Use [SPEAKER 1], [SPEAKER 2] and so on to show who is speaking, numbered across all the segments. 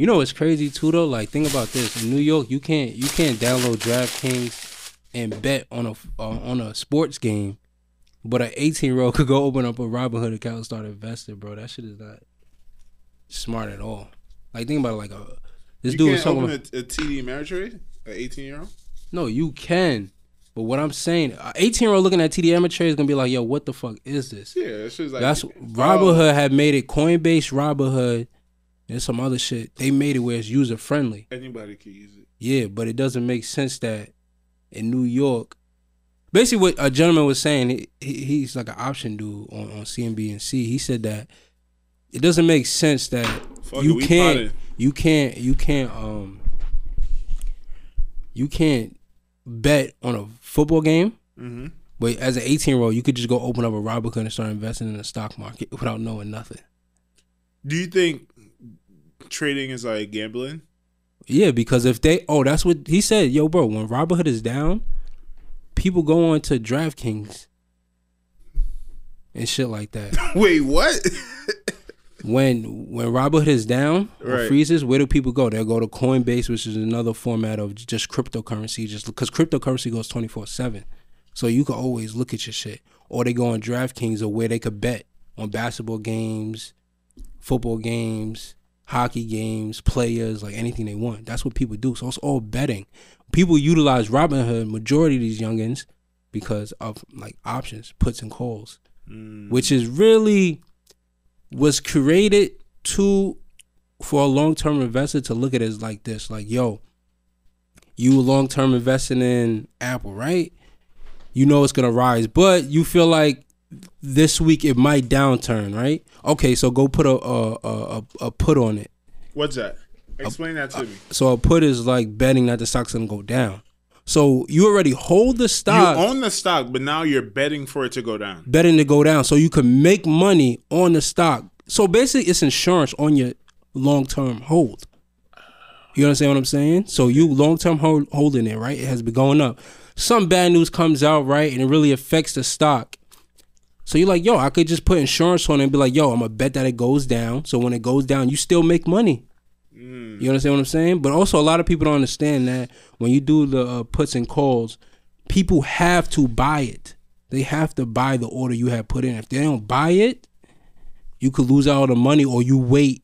[SPEAKER 1] You know what's crazy too though? Like think about this. In New York, you can't you can't download DraftKings and bet on a uh, on a sports game, but an 18 year old could go open up a Robinhood account and start investing, bro. That shit is not smart at all. Like think about it, like a this
[SPEAKER 2] you
[SPEAKER 1] dude
[SPEAKER 2] can't
[SPEAKER 1] was talking
[SPEAKER 2] open
[SPEAKER 1] about.
[SPEAKER 2] a, a TD Ameritrade, an 18 year old.
[SPEAKER 1] No, you can. But what I'm saying, 18 year old looking at TD Amateur is gonna be like, yo, what the fuck is this?
[SPEAKER 2] Yeah, it's just like
[SPEAKER 1] That's
[SPEAKER 2] oh,
[SPEAKER 1] Robinhood had made it Coinbase, Robinhood, and some other shit. They made it where it's user friendly.
[SPEAKER 2] Anybody can use it.
[SPEAKER 1] Yeah, but it doesn't make sense that in New York, basically what a gentleman was saying, he, he- he's like an option dude on, on CNBC. He said that it doesn't make sense that
[SPEAKER 2] Fuck
[SPEAKER 1] you
[SPEAKER 2] it,
[SPEAKER 1] can't,
[SPEAKER 2] potted.
[SPEAKER 1] you can't, you can't, um, you can't bet on a football game.
[SPEAKER 2] Mm-hmm.
[SPEAKER 1] But as an 18 year old, you could just go open up a Robinhood and start investing in the stock market without knowing nothing.
[SPEAKER 2] Do you think trading is like gambling?
[SPEAKER 1] Yeah, because if they, oh, that's what he said. Yo, bro, when Robinhood is down, people go on to DraftKings and shit like that.
[SPEAKER 2] Wait, what?
[SPEAKER 1] when when Robinhood is down or
[SPEAKER 2] Right.
[SPEAKER 1] freezes, where do people go? They'll go to Coinbase, which is another format of just cryptocurrency, just because cryptocurrency goes twenty four seven, so you can always look at your shit. Or they go on DraftKings or where they could bet on basketball games, football games, hockey games, players, like anything they want. That's what people do. So it's all betting. People utilize Robinhood, majority of these youngins, because of like options, puts and calls, mm. which is really was created to for a long term investor to look at it as like this, like yo, you long term investing in Apple, right? You know it's gonna rise, but you feel like this week it might downturn, right? Okay, so go put a a a, a- a put on it.
[SPEAKER 2] What's that? Explain that to uh, me.
[SPEAKER 1] So a put is like betting that the stock's gonna go down. So you already hold the stock,
[SPEAKER 2] You own the stock, but now you're betting for it to go down.
[SPEAKER 1] betting to go down, so you can make money on the stock. So basically, it's insurance on your long term hold. You understand what I'm saying? So you long term hold, holding it, right? It has been going up. Some bad news comes out, right, and it really affects the stock. So you're like, yo, I could just put insurance on it and be like, yo, I'm gonna bet that it goes down. So when it goes down, you still make money. You understand what I'm saying? But also, a lot of people don't understand that when you do the uh, puts and calls, people have to buy it. They have to buy the order you have put in. If they don't buy it, you could lose on the money, or you wait.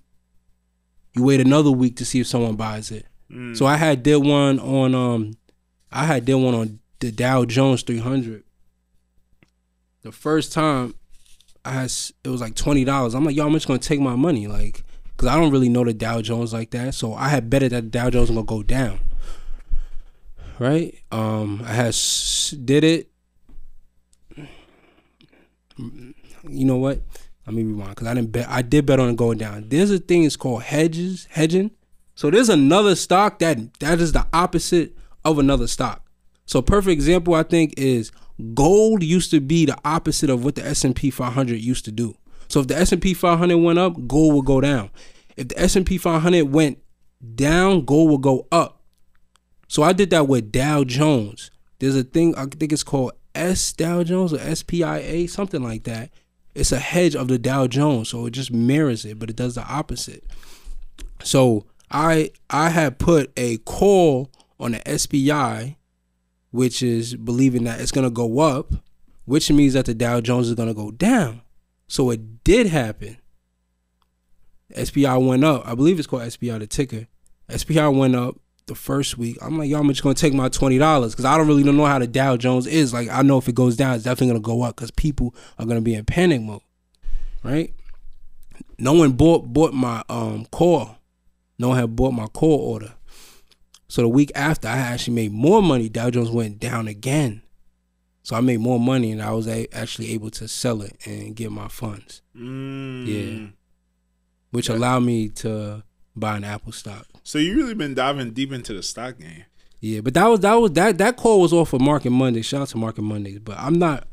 [SPEAKER 1] You wait another week to see if someone buys it. So I had did one on um, I had did one on the Dow Jones 300. The first time, I it was like twenty dollars. I'm like, yo, I'm just gonna take my money, like, cause I don't really know the Dow Jones like that. So I had betted that the Dow Jones was gonna go down. Right? Um, I had did it. You know what? Let me rewind because I didn't bet. I did bet on it going down. There's a thing it's called hedges, hedging. So there's another stock that that is the opposite of another stock. So perfect example I think is gold used to be the opposite of what the S&P 500 used to do. So if the S&P 500 went up, gold would go down. If the S&P 500 went down, gold would go up. So I did that with Dow Jones. There's a thing I think it's called S Dow Jones or SPIA, something like that. It's a hedge of the Dow Jones, so it just mirrors it, but it does the opposite. So I I had put a call on the SPI, which is believing that it's gonna go up, which means that the Dow Jones is gonna go down. So it did happen. SPI went up. I believe it's called SPI the ticker. SPI went up the first week. I'm like, yo, I'm just gonna take my twenty dollars because I don't really know how the Dow Jones is. Like, I know if it goes down, it's definitely gonna go up because people are gonna be in panic mode, right? No one bought bought my um call. No one had bought my call order. So the week after, I actually made more money. Dow Jones went down again. So I made more money and I was a- actually able to sell it and get my funds,
[SPEAKER 2] Mm.
[SPEAKER 1] Yeah. which allowed me to buy an Apple stock.
[SPEAKER 2] So you really been diving deep into the stock game.
[SPEAKER 1] Yeah, but that was that was that that call was off of Market Monday. Shout out to Market Mondays, but I'm not.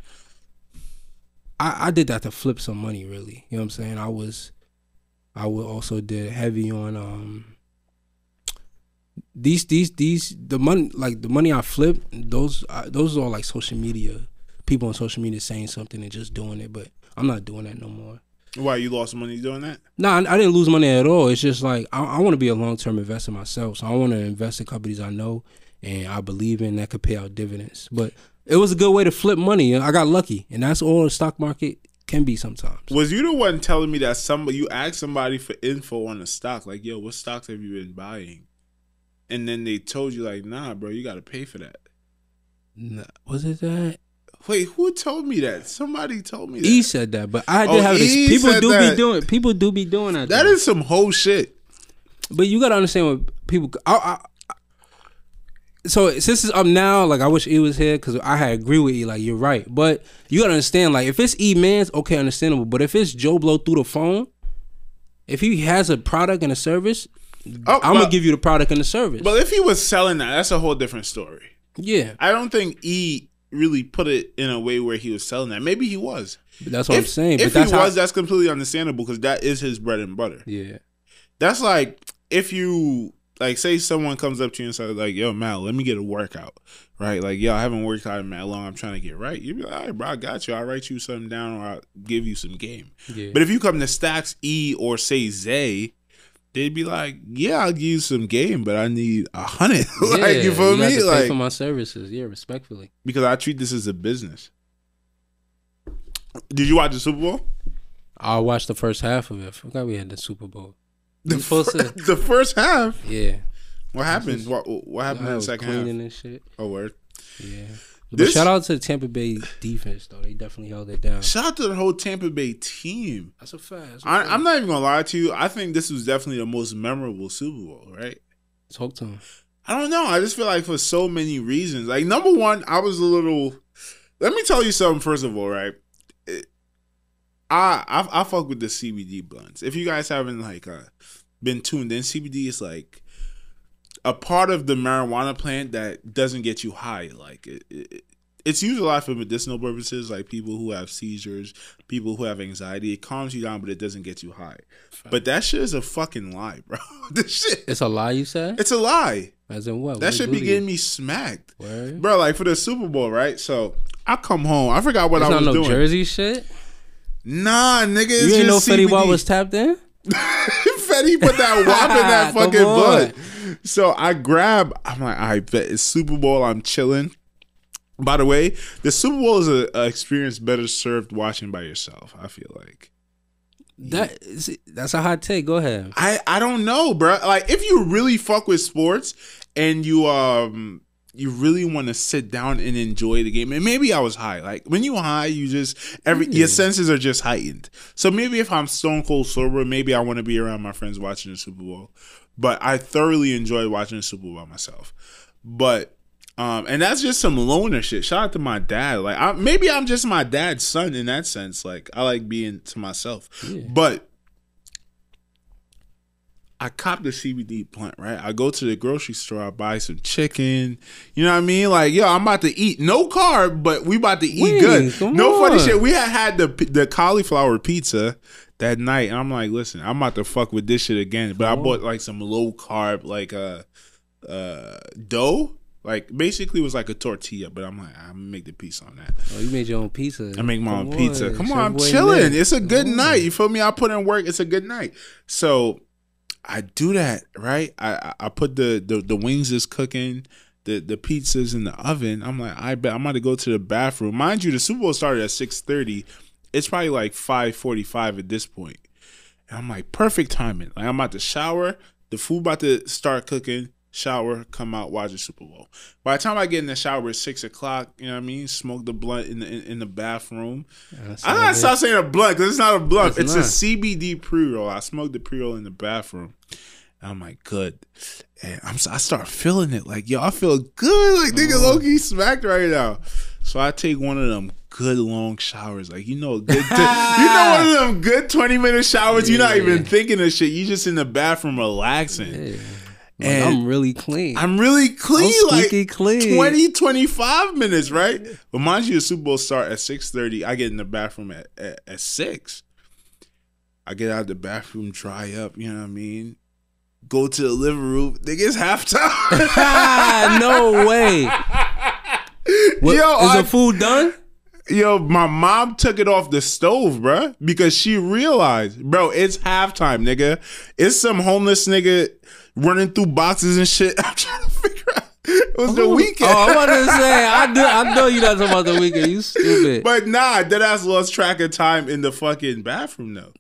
[SPEAKER 1] I I did that to flip some money, really. You know what I'm saying? I was, I would also did heavy on um. These these these the money like the money I flipped those uh, those are all like social media people on social media saying something and just doing it, but I'm not doing that no more.
[SPEAKER 2] Why you lost money doing that?
[SPEAKER 1] No, I, I didn't lose money at all. It's just like I, I want to be a long term investor myself, so I want to invest in companies I know and I believe in that could pay out dividends. But it was a good way to flip money. I got lucky, and that's all the stock market can be sometimes.
[SPEAKER 2] Was you the one telling me that somebody you asked somebody for info on the stock, like, yo, what stocks have you been buying? And then they told you like, nah, bro, you got to pay for that.
[SPEAKER 1] Nah, was it that?
[SPEAKER 2] Wait, who told me that? Somebody told me that.
[SPEAKER 1] E said that, but I did
[SPEAKER 2] Oh,
[SPEAKER 1] have this. People do
[SPEAKER 2] that.
[SPEAKER 1] be doing. People do be doing that.
[SPEAKER 2] That
[SPEAKER 1] though.
[SPEAKER 2] is some whole shit.
[SPEAKER 1] But you gotta understand what people. I, I, I- so since it's up now, like I wish E was here because I had agree with you. Like you're right, but you gotta understand. Like if it's E Man's, okay, understandable. But if it's Joe Blow through the phone, if he has a product and a service,
[SPEAKER 2] Oh,
[SPEAKER 1] I'm
[SPEAKER 2] but,
[SPEAKER 1] gonna give you the product and the service.
[SPEAKER 2] But if he was selling that, that's a whole different story.
[SPEAKER 1] yeah,
[SPEAKER 2] I don't think E really put it in a way where he was selling that. Maybe he was.
[SPEAKER 1] but that's what I'm saying.
[SPEAKER 2] If
[SPEAKER 1] But that's
[SPEAKER 2] he was, that's completely understandable because that is his bread and butter.
[SPEAKER 1] yeah,
[SPEAKER 2] That's like if you like say someone comes up to you and says like, "Yo, Mal, let me get a workout." Right? Like, yo, I haven't worked out in that long. I'm trying to get right. You'd be like, "All right, bro, I got you. I'll write you something down or I'll give you some game."
[SPEAKER 1] yeah.
[SPEAKER 2] But if you come to Stacks E or say Zay, they'd be like, "Yeah, I'll give you some game, but I need a hundred. like,
[SPEAKER 1] yeah,
[SPEAKER 2] you feel
[SPEAKER 1] got
[SPEAKER 2] me?
[SPEAKER 1] to pay
[SPEAKER 2] Like,
[SPEAKER 1] for my services. Yeah, respectfully.
[SPEAKER 2] because I treat this as a business. Did you watch the Super Bowl?
[SPEAKER 1] I watched the first half of it. I forgot we had the Super Bowl.
[SPEAKER 2] The,
[SPEAKER 1] You
[SPEAKER 2] fir-
[SPEAKER 1] to-
[SPEAKER 2] the first half.
[SPEAKER 1] Yeah,
[SPEAKER 2] What happened? What, what happened in the second half?
[SPEAKER 1] cleaning and shit.
[SPEAKER 2] Oh, word.
[SPEAKER 1] Yeah. But
[SPEAKER 2] This-
[SPEAKER 1] shout out to the Tampa Bay defense though. They definitely held it down.
[SPEAKER 2] Shout out to the whole Tampa Bay team.
[SPEAKER 1] That's a fact. That's a
[SPEAKER 2] I,
[SPEAKER 1] fact.
[SPEAKER 2] I'm not even gonna lie to you. I think this was definitely the most memorable Super Bowl, right?
[SPEAKER 1] Talk to him.
[SPEAKER 2] I don't know. I just feel like for so many reasons. Like number one, I was a little. Let me tell you something. First of all, right? It- I I, I fuck with the CBD blunts. If you guys haven't like uh, been tuned in, CBD is like a part of the marijuana plant that doesn't get you high. Like it, it, it's used a lot for medicinal purposes, like people who have seizures, people who have anxiety. It calms you down, but it doesn't get you high. But that shit is a fucking lie, bro. this shit,
[SPEAKER 1] It's a lie you said?
[SPEAKER 2] it's a lie.
[SPEAKER 1] As in what?
[SPEAKER 2] That
[SPEAKER 1] What
[SPEAKER 2] should be getting me smacked,
[SPEAKER 1] Word?
[SPEAKER 2] bro. Like for the Super Bowl, right? So I come home. I forgot what
[SPEAKER 1] It's
[SPEAKER 2] I
[SPEAKER 1] not
[SPEAKER 2] was
[SPEAKER 1] no
[SPEAKER 2] doing.
[SPEAKER 1] Jersey shit.
[SPEAKER 2] Nah, nigga, it's
[SPEAKER 1] You ain't know
[SPEAKER 2] just
[SPEAKER 1] Fetty Wap was tapped in?
[SPEAKER 2] Fetty put that wop in that fucking
[SPEAKER 1] on.
[SPEAKER 2] So I grab. I'm like, I bet it's Super Bowl. I'm chilling. By the way, the Super Bowl is a, a experience better served watching by yourself. I feel like.
[SPEAKER 1] That is, that's a hot take. Go ahead.
[SPEAKER 2] I I don't know, bro. Like if you really fuck with sports and you um you really want to sit down and enjoy the game, and maybe I was high. Like when you high, you just every
[SPEAKER 1] Yeah.
[SPEAKER 2] your senses are just heightened. So maybe if I'm stone cold sober, maybe I want to be around my friends watching the Super Bowl. But I thoroughly enjoyed watching the Super Bowl by myself. But um, and that's just some loner shit. Shout out to my dad. Like, I, maybe I'm just my dad's son in that sense. Like, I like being to myself.
[SPEAKER 1] Yeah.
[SPEAKER 2] But I cop the CBD plant, right? I go to the grocery store, I buy some chicken. You know what I mean? Like, yo, I'm about to eat no carb, but we about to eat
[SPEAKER 1] Wings,
[SPEAKER 2] good. No funny shit. We had had the the cauliflower pizza that night, and I'm like, listen, I'm about to fuck with this shit again. But I bought like some low carb, like uh uh dough. Like basically it was like a tortilla, but I'm like, I'm gonna make the piece on that.
[SPEAKER 1] Oh, you made your own pizza.
[SPEAKER 2] I make my
[SPEAKER 1] Come
[SPEAKER 2] own pizza. Come on, I'm chilling.
[SPEAKER 1] Nick.
[SPEAKER 2] It's a good
[SPEAKER 1] on.
[SPEAKER 2] night. You feel me? I put in work. It's a good night. So I do that, right? I I- I put the the, the wings is cooking. The, the pizza's in the oven. I'm like, I bet I'm about to go to the bathroom. Mind you, the Super Bowl started at 6:30. It's probably like 5:45 at this point. And I'm like, perfect timing. Like I'm about to shower. The food about to start cooking. Shower, come out, watch the Super Bowl. By the time I get in the shower, it's six o'clock. You know what I mean? Smoke the blunt in the in, in the bathroom.
[SPEAKER 1] That's
[SPEAKER 2] I gotta stop saying a blunt because it's not a blunt.
[SPEAKER 1] It's
[SPEAKER 2] It's, a CBD pre roll. I smoked the pre roll in the bathroom. And I'm like, good. And I'm I start feeling it. Like, yo, I feel good. Like nigga uh-huh.
[SPEAKER 1] Oh.
[SPEAKER 2] Loki smacked right now. So I take one of them good long showers. Like, you know, good you know one of them good 20 minute showers. You're not even thinking of shit. You just in the bathroom relaxing.
[SPEAKER 1] Yeah. Like,
[SPEAKER 2] And
[SPEAKER 1] I'm really clean.
[SPEAKER 2] I'm really clean.
[SPEAKER 1] I'm
[SPEAKER 2] like
[SPEAKER 1] clean.
[SPEAKER 2] 20, 25 minutes, right? But mind you, the Super Bowl start at 6.30. I get in the bathroom at, at, at 6. I get out of the bathroom, dry up, you know what I mean? Go to the living room. Nigga, it's halftime.
[SPEAKER 1] No way. What,
[SPEAKER 2] Yo,
[SPEAKER 1] is
[SPEAKER 2] I-
[SPEAKER 1] the food done?
[SPEAKER 2] Yo, my mom took it off the stove, bruh, because she realized, bro, it's halftime, nigga. It's some homeless nigga running through boxes and shit. I'm trying to figure out. It was the oh, Weeknd.
[SPEAKER 1] Oh, I'm about to say, I do, I know you're not talking about the Weeknd. You stupid.
[SPEAKER 2] But nah, that ass lost track of time in the fucking bathroom though.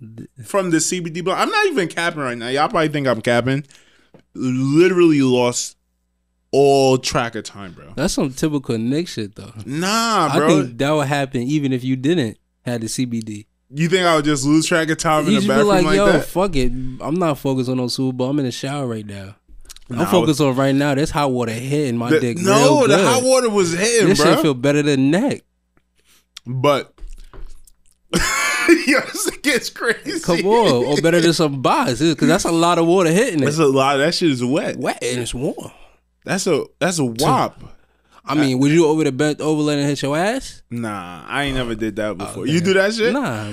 [SPEAKER 2] From the CBD block. I'm not even capping right now. Y'all probably think I'm capping. Literally lost all track of time, bro.
[SPEAKER 1] That's some typical Nick shit though.
[SPEAKER 2] Nah, bro.
[SPEAKER 1] I think that would happen even if you didn't have the CBD.
[SPEAKER 2] you think I would just lose track of time in the bathroom
[SPEAKER 1] like,
[SPEAKER 2] like,
[SPEAKER 1] yo,
[SPEAKER 2] that?
[SPEAKER 1] fuck it. I'm not focused on no Super Bowl. I'm in the shower right now.
[SPEAKER 2] Nah,
[SPEAKER 1] I'm focused on right now. This hot water hitting my
[SPEAKER 2] The-
[SPEAKER 1] dick.
[SPEAKER 2] no, the hot water was hitting,
[SPEAKER 1] This
[SPEAKER 2] bro.
[SPEAKER 1] shit feel better than neck.
[SPEAKER 2] but yo, this gets crazy.
[SPEAKER 1] Come on, or better than some bars, because that's a lot of water hitting
[SPEAKER 2] That's
[SPEAKER 1] it.
[SPEAKER 2] a lot. That shit is wet.
[SPEAKER 1] Wet and it's warm.
[SPEAKER 2] That's a that's a wop.
[SPEAKER 1] I mean, would you over the bent over letting hit your ass?
[SPEAKER 2] Nah, I ain't never did that oh, before.
[SPEAKER 1] Okay.
[SPEAKER 2] You do that shit?
[SPEAKER 1] Nah,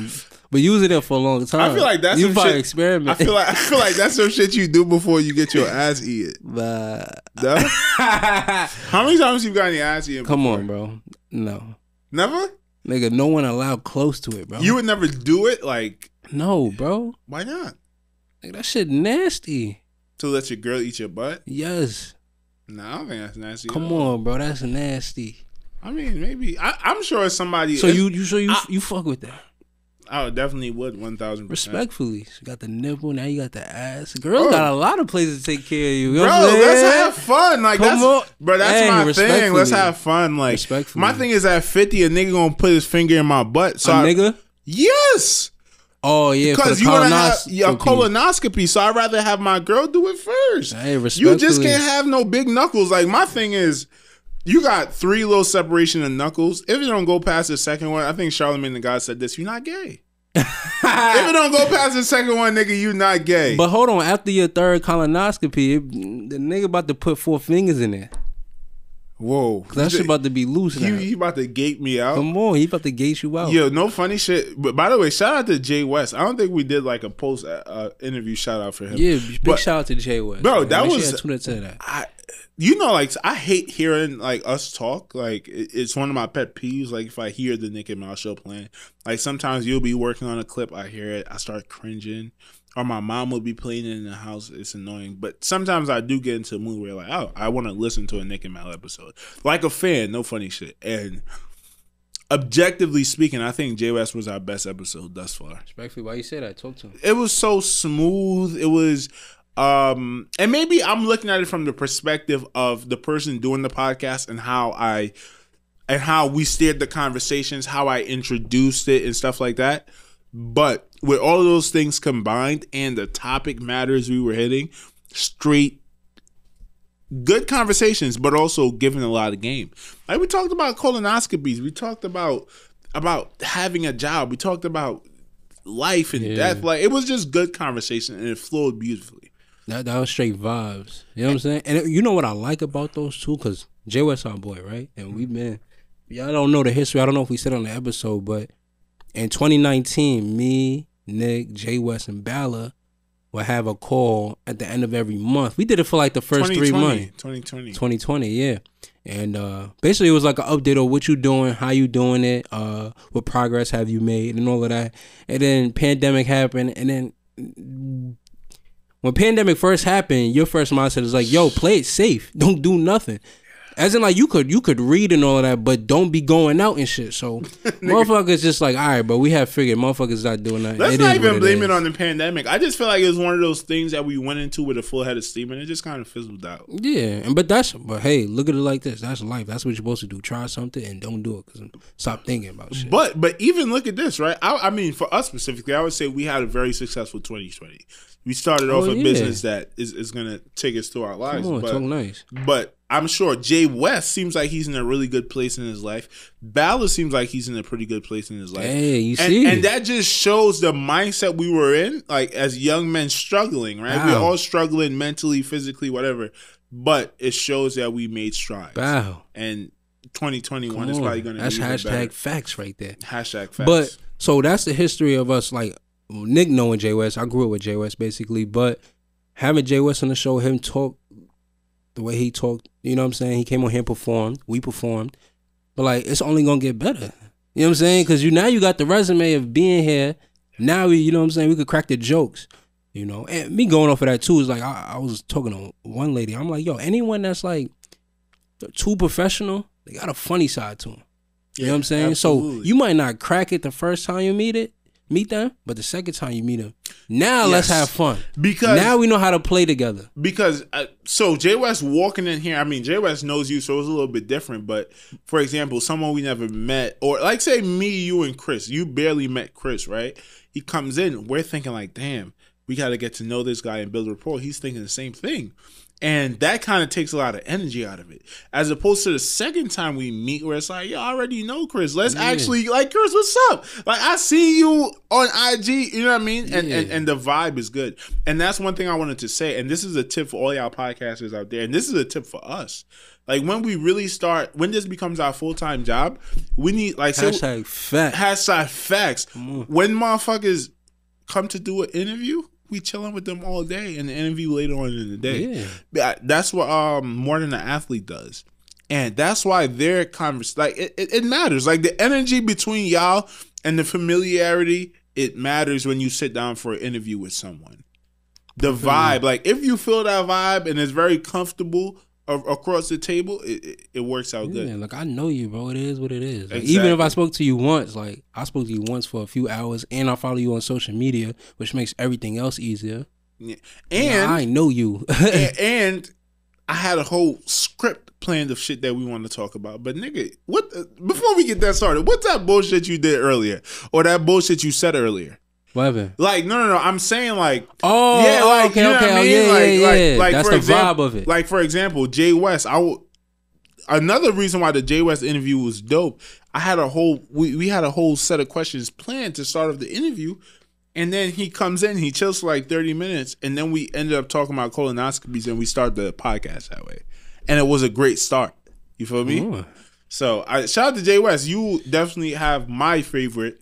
[SPEAKER 1] but you was in it for a long time.
[SPEAKER 2] I feel like that's
[SPEAKER 1] you
[SPEAKER 2] some
[SPEAKER 1] probably
[SPEAKER 2] shit-
[SPEAKER 1] experiment.
[SPEAKER 2] I feel like I feel like that's some shit you do before you get your ass eaten.
[SPEAKER 1] but
[SPEAKER 2] No? How many times you got your ass eaten?
[SPEAKER 1] come
[SPEAKER 2] before?
[SPEAKER 1] on, bro. No,
[SPEAKER 2] Never?
[SPEAKER 1] nigga, no one allowed close to it, bro.
[SPEAKER 2] You would never do it? Like,
[SPEAKER 1] no, bro.
[SPEAKER 2] why not?
[SPEAKER 1] Nigga, that shit nasty.
[SPEAKER 2] To let your girl eat your butt?
[SPEAKER 1] Yes.
[SPEAKER 2] Nah, I don't think that's nasty.
[SPEAKER 1] Come on, bro. That's nasty.
[SPEAKER 2] I mean, maybe. I, I'm sure somebody.
[SPEAKER 1] So you you so you
[SPEAKER 2] I-
[SPEAKER 1] you fuck with that
[SPEAKER 2] I definitely would 1000%.
[SPEAKER 1] respectfully. You got the nipple, now you got the ass. Girls
[SPEAKER 2] Oh.
[SPEAKER 1] got a lot of places to take care of you. you know
[SPEAKER 2] Bro, let's have fun. Like
[SPEAKER 1] Come
[SPEAKER 2] that's
[SPEAKER 1] on.
[SPEAKER 2] bro, that's my thing. Let's have fun. Like
[SPEAKER 1] Respectfully.
[SPEAKER 2] my thing is at 50, a nigga gonna put his finger in my butt. So
[SPEAKER 1] a
[SPEAKER 2] I-
[SPEAKER 1] nigga.
[SPEAKER 2] yes.
[SPEAKER 1] Oh yeah,
[SPEAKER 2] Because you want to have yeah, a colonoscopy, so I'd rather have my girl do it first.
[SPEAKER 1] Hey,
[SPEAKER 2] You just can't have no big knuckles. Like my thing is, you got three little separation of knuckles. If it don't go past the second one, I think Charlemagne the God said this: you're not gay. if it don't go past the second one, nigga, you not gay.
[SPEAKER 1] But hold on, after your third colonoscopy, it- the nigga about to put four fingers in there.
[SPEAKER 2] Whoa,
[SPEAKER 1] that shit about to be loose
[SPEAKER 2] he,
[SPEAKER 1] now.
[SPEAKER 2] he about to gate me out.
[SPEAKER 1] Come on, he about to gate you out.
[SPEAKER 2] Yo, no funny shit. But by the way, shout out to Jay Wes. I don't think we did like a post uh, interview shout out for him.
[SPEAKER 1] Yeah, big
[SPEAKER 2] But-
[SPEAKER 1] shout out to Jay Wes.
[SPEAKER 2] Bro,
[SPEAKER 1] man.
[SPEAKER 2] that
[SPEAKER 1] Make
[SPEAKER 2] was-
[SPEAKER 1] sure you that.
[SPEAKER 2] I, you know, like I hate hearing like us talk. Like it's one of my pet peeves. Like if I hear the Nick and Mal show playing, like sometimes you'll be working on a clip, I hear it, I start cringing, or my mom will be playing it in the house. It's annoying, but sometimes I do get into a mood where like, oh, I want to listen to a Nick and Mal episode, like a fan. No funny shit. And objectively speaking, I think Jay Wes was our best episode thus far
[SPEAKER 1] Respectfully, why you say that? Talk to him.
[SPEAKER 2] it was so smooth. It was um and maybe I'm looking at it from the perspective of the person doing the podcast and how I and how we steered the conversations, how I introduced it and stuff like that. But with all of those things combined and the topic matters we were hitting, straight good conversations, but also giving a lot of game. Like we talked about colonoscopies, we talked about about having a job, we talked about life and
[SPEAKER 1] Yeah.
[SPEAKER 2] death. Like it was just good conversation and it flowed beautifully.
[SPEAKER 1] That, that was straight vibes. You know what I'm saying? And it- you know what I like about those two? Because Jay Wes our boy, right? And we've mm-hmm. been, y'all don't know the history. I don't know if we said on the episode, but in 2019, me, Nick, Jay Wes, and Balla will have a call at the end of every month. We did it for like the first three months.
[SPEAKER 2] 2020.
[SPEAKER 1] 2020, yeah. And uh basically it was like an update of what you doing, how you doing it, uh what progress have you made and all of that. And then pandemic happened and then when pandemic first happened, your first mindset is like, yo, play it safe. Don't do nothing. As in like you could you could read and all of that, but don't be going out and shit. So motherfuckers just like, all right, but we have figured motherfuckers not doing that.
[SPEAKER 2] Let's
[SPEAKER 1] It
[SPEAKER 2] not even blame
[SPEAKER 1] is.
[SPEAKER 2] it on the pandemic. I just feel like it was one of those things that we went into with a full head of steam and it just kind of fizzled out.
[SPEAKER 1] Yeah, and but that's but hey, look at it like this. That's life. That's what you're supposed to do. Try something and don't do it because stop thinking about shit.
[SPEAKER 2] But but even look at this, right? I, I mean, for us specifically, I would say we had a very successful 2020. We started oh, off
[SPEAKER 1] Oh,
[SPEAKER 2] a
[SPEAKER 1] yeah.
[SPEAKER 2] business that is, is going to take us through our lives.
[SPEAKER 1] On,
[SPEAKER 2] but,
[SPEAKER 1] nice.
[SPEAKER 2] but I'm sure Jay Wes seems like he's in a really good place in his life. Ballard seems like he's in a pretty good place in his life.
[SPEAKER 1] Hey, you
[SPEAKER 2] and,
[SPEAKER 1] see,
[SPEAKER 2] and that just shows the mindset we were in, like as young men struggling, right? We're all struggling mentally, physically, whatever. But it shows that we made strides.
[SPEAKER 1] wow.
[SPEAKER 2] And 2021 is probably going to
[SPEAKER 1] That's
[SPEAKER 2] be
[SPEAKER 1] hashtag facts right there.
[SPEAKER 2] Hashtag facts.
[SPEAKER 1] But so that's the history of us. Like Nick knowing Jay Wes, I grew up with Jay Wes basically. But having Jay Wes on the show, him talk the way he talked, you know what I'm saying? He came on here and performed. We performed, but like it's only gonna get better. You know what I'm saying? Because you now you got the resume of being here. Now we, you know what I'm saying? We could crack the jokes. You know, and me going off of that too is like I, I was talking to one lady. I'm like, yo, anyone that's like too professional, they got a funny side to them. You know what I'm saying? So you might not crack it the first time you meet it, meet them, but the second time you meet them, now let's have fun.
[SPEAKER 2] Because
[SPEAKER 1] now we know how to play together.
[SPEAKER 2] because uh, so Jay Wes walking in here. I mean, Jay Wes knows you, so it's a little bit different. But for example, someone we never met, or like say me, you, and Chris, you barely met Chris, right? He comes in, we're thinking like, damn, we got to get to know this guy and build rapport. He's thinking the same thing. And that kind of takes a lot of energy out of it, as opposed to the second time we meet, where it's like, "Yo, I already know Chris. Let's
[SPEAKER 1] Yeah.
[SPEAKER 2] actually like Chris. What's up? Like I see you on IG. You know what I mean? And, and
[SPEAKER 1] Yeah.
[SPEAKER 2] and the vibe is good. And that's one thing I wanted to say. And this is a tip for all y'all podcasters out there. And this is a tip for us. Like when we really start, when this becomes our full time job, we need like say,
[SPEAKER 1] Hashtag fat.
[SPEAKER 2] hashtag facts. When motherfuckers come to do an interview, we chilling with them all day, and the interview later on in the day.
[SPEAKER 1] Yeah.
[SPEAKER 2] That's what um more than an athlete does. And that's why their convers like it, it, it matters. Like the energy between y'all and the familiarity, it matters when you sit down for an interview with someone. The vibe, like if you feel that vibe and it's very comfortable across the table, it, it, it works out
[SPEAKER 1] Yeah,
[SPEAKER 2] good.
[SPEAKER 1] like I know you, bro. It is what it is. Like, Even if I spoke to you once, like I spoke to you once for a few hours, and I follow you on social media, which makes everything else easier.
[SPEAKER 2] Yeah.
[SPEAKER 1] And I know you.
[SPEAKER 2] and and I had a whole script planned of shit that we want to talk about. But nigga, what before we get that started, what's that bullshit you did earlier? Or that bullshit you said earlier?
[SPEAKER 1] Whatever.
[SPEAKER 2] Like, no, no, no. I'm saying like,
[SPEAKER 1] Oh,
[SPEAKER 2] yeah,
[SPEAKER 1] oh,
[SPEAKER 2] like,
[SPEAKER 1] okay,
[SPEAKER 2] you know
[SPEAKER 1] okay.
[SPEAKER 2] what I
[SPEAKER 1] Oh,
[SPEAKER 2] mean?
[SPEAKER 1] yeah,
[SPEAKER 2] like,
[SPEAKER 1] yeah,
[SPEAKER 2] like,
[SPEAKER 1] yeah.
[SPEAKER 2] like,
[SPEAKER 1] That's
[SPEAKER 2] for
[SPEAKER 1] the
[SPEAKER 2] example,
[SPEAKER 1] vibe of it.
[SPEAKER 2] Like, for example, Jay Wes. I w- another reason why the Jay Wes interview was dope. I had a whole we, we had a whole set of questions planned to start off the interview, and then he comes in, he chills for like 30 minutes, and then we ended up talking about colonoscopies, and we start the podcast that way, and it was a great start. You feel me?
[SPEAKER 1] Oh.
[SPEAKER 2] So I shout out to Jay Wes. You definitely have my favorite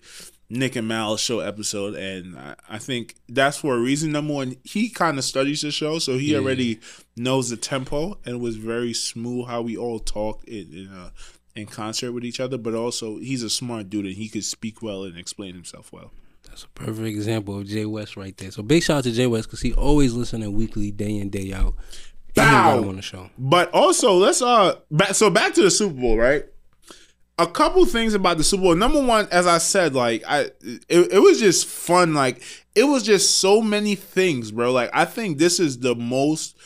[SPEAKER 2] Nick and Mal show episode, and I, I think that's for a reason. Number one, he kind of studies the show, so he
[SPEAKER 1] Yeah.
[SPEAKER 2] already knows the tempo, and it was very smooth how we all talked in in, uh, in concert with each other. But also, he's a smart dude, and he could speak well and explain himself well.
[SPEAKER 1] That's a perfect example of Jay Wes right there. So big shout out to Jay Wes because he always listening weekly, day in day out.
[SPEAKER 2] Bow.
[SPEAKER 1] on the show.
[SPEAKER 2] But also, let's uh, back, so back to the Super Bowl, right? A couple things about the Super Bowl. Number one, as I said, like I, it, it was just fun. Like it was just so many things, bro. Like I think this is the most.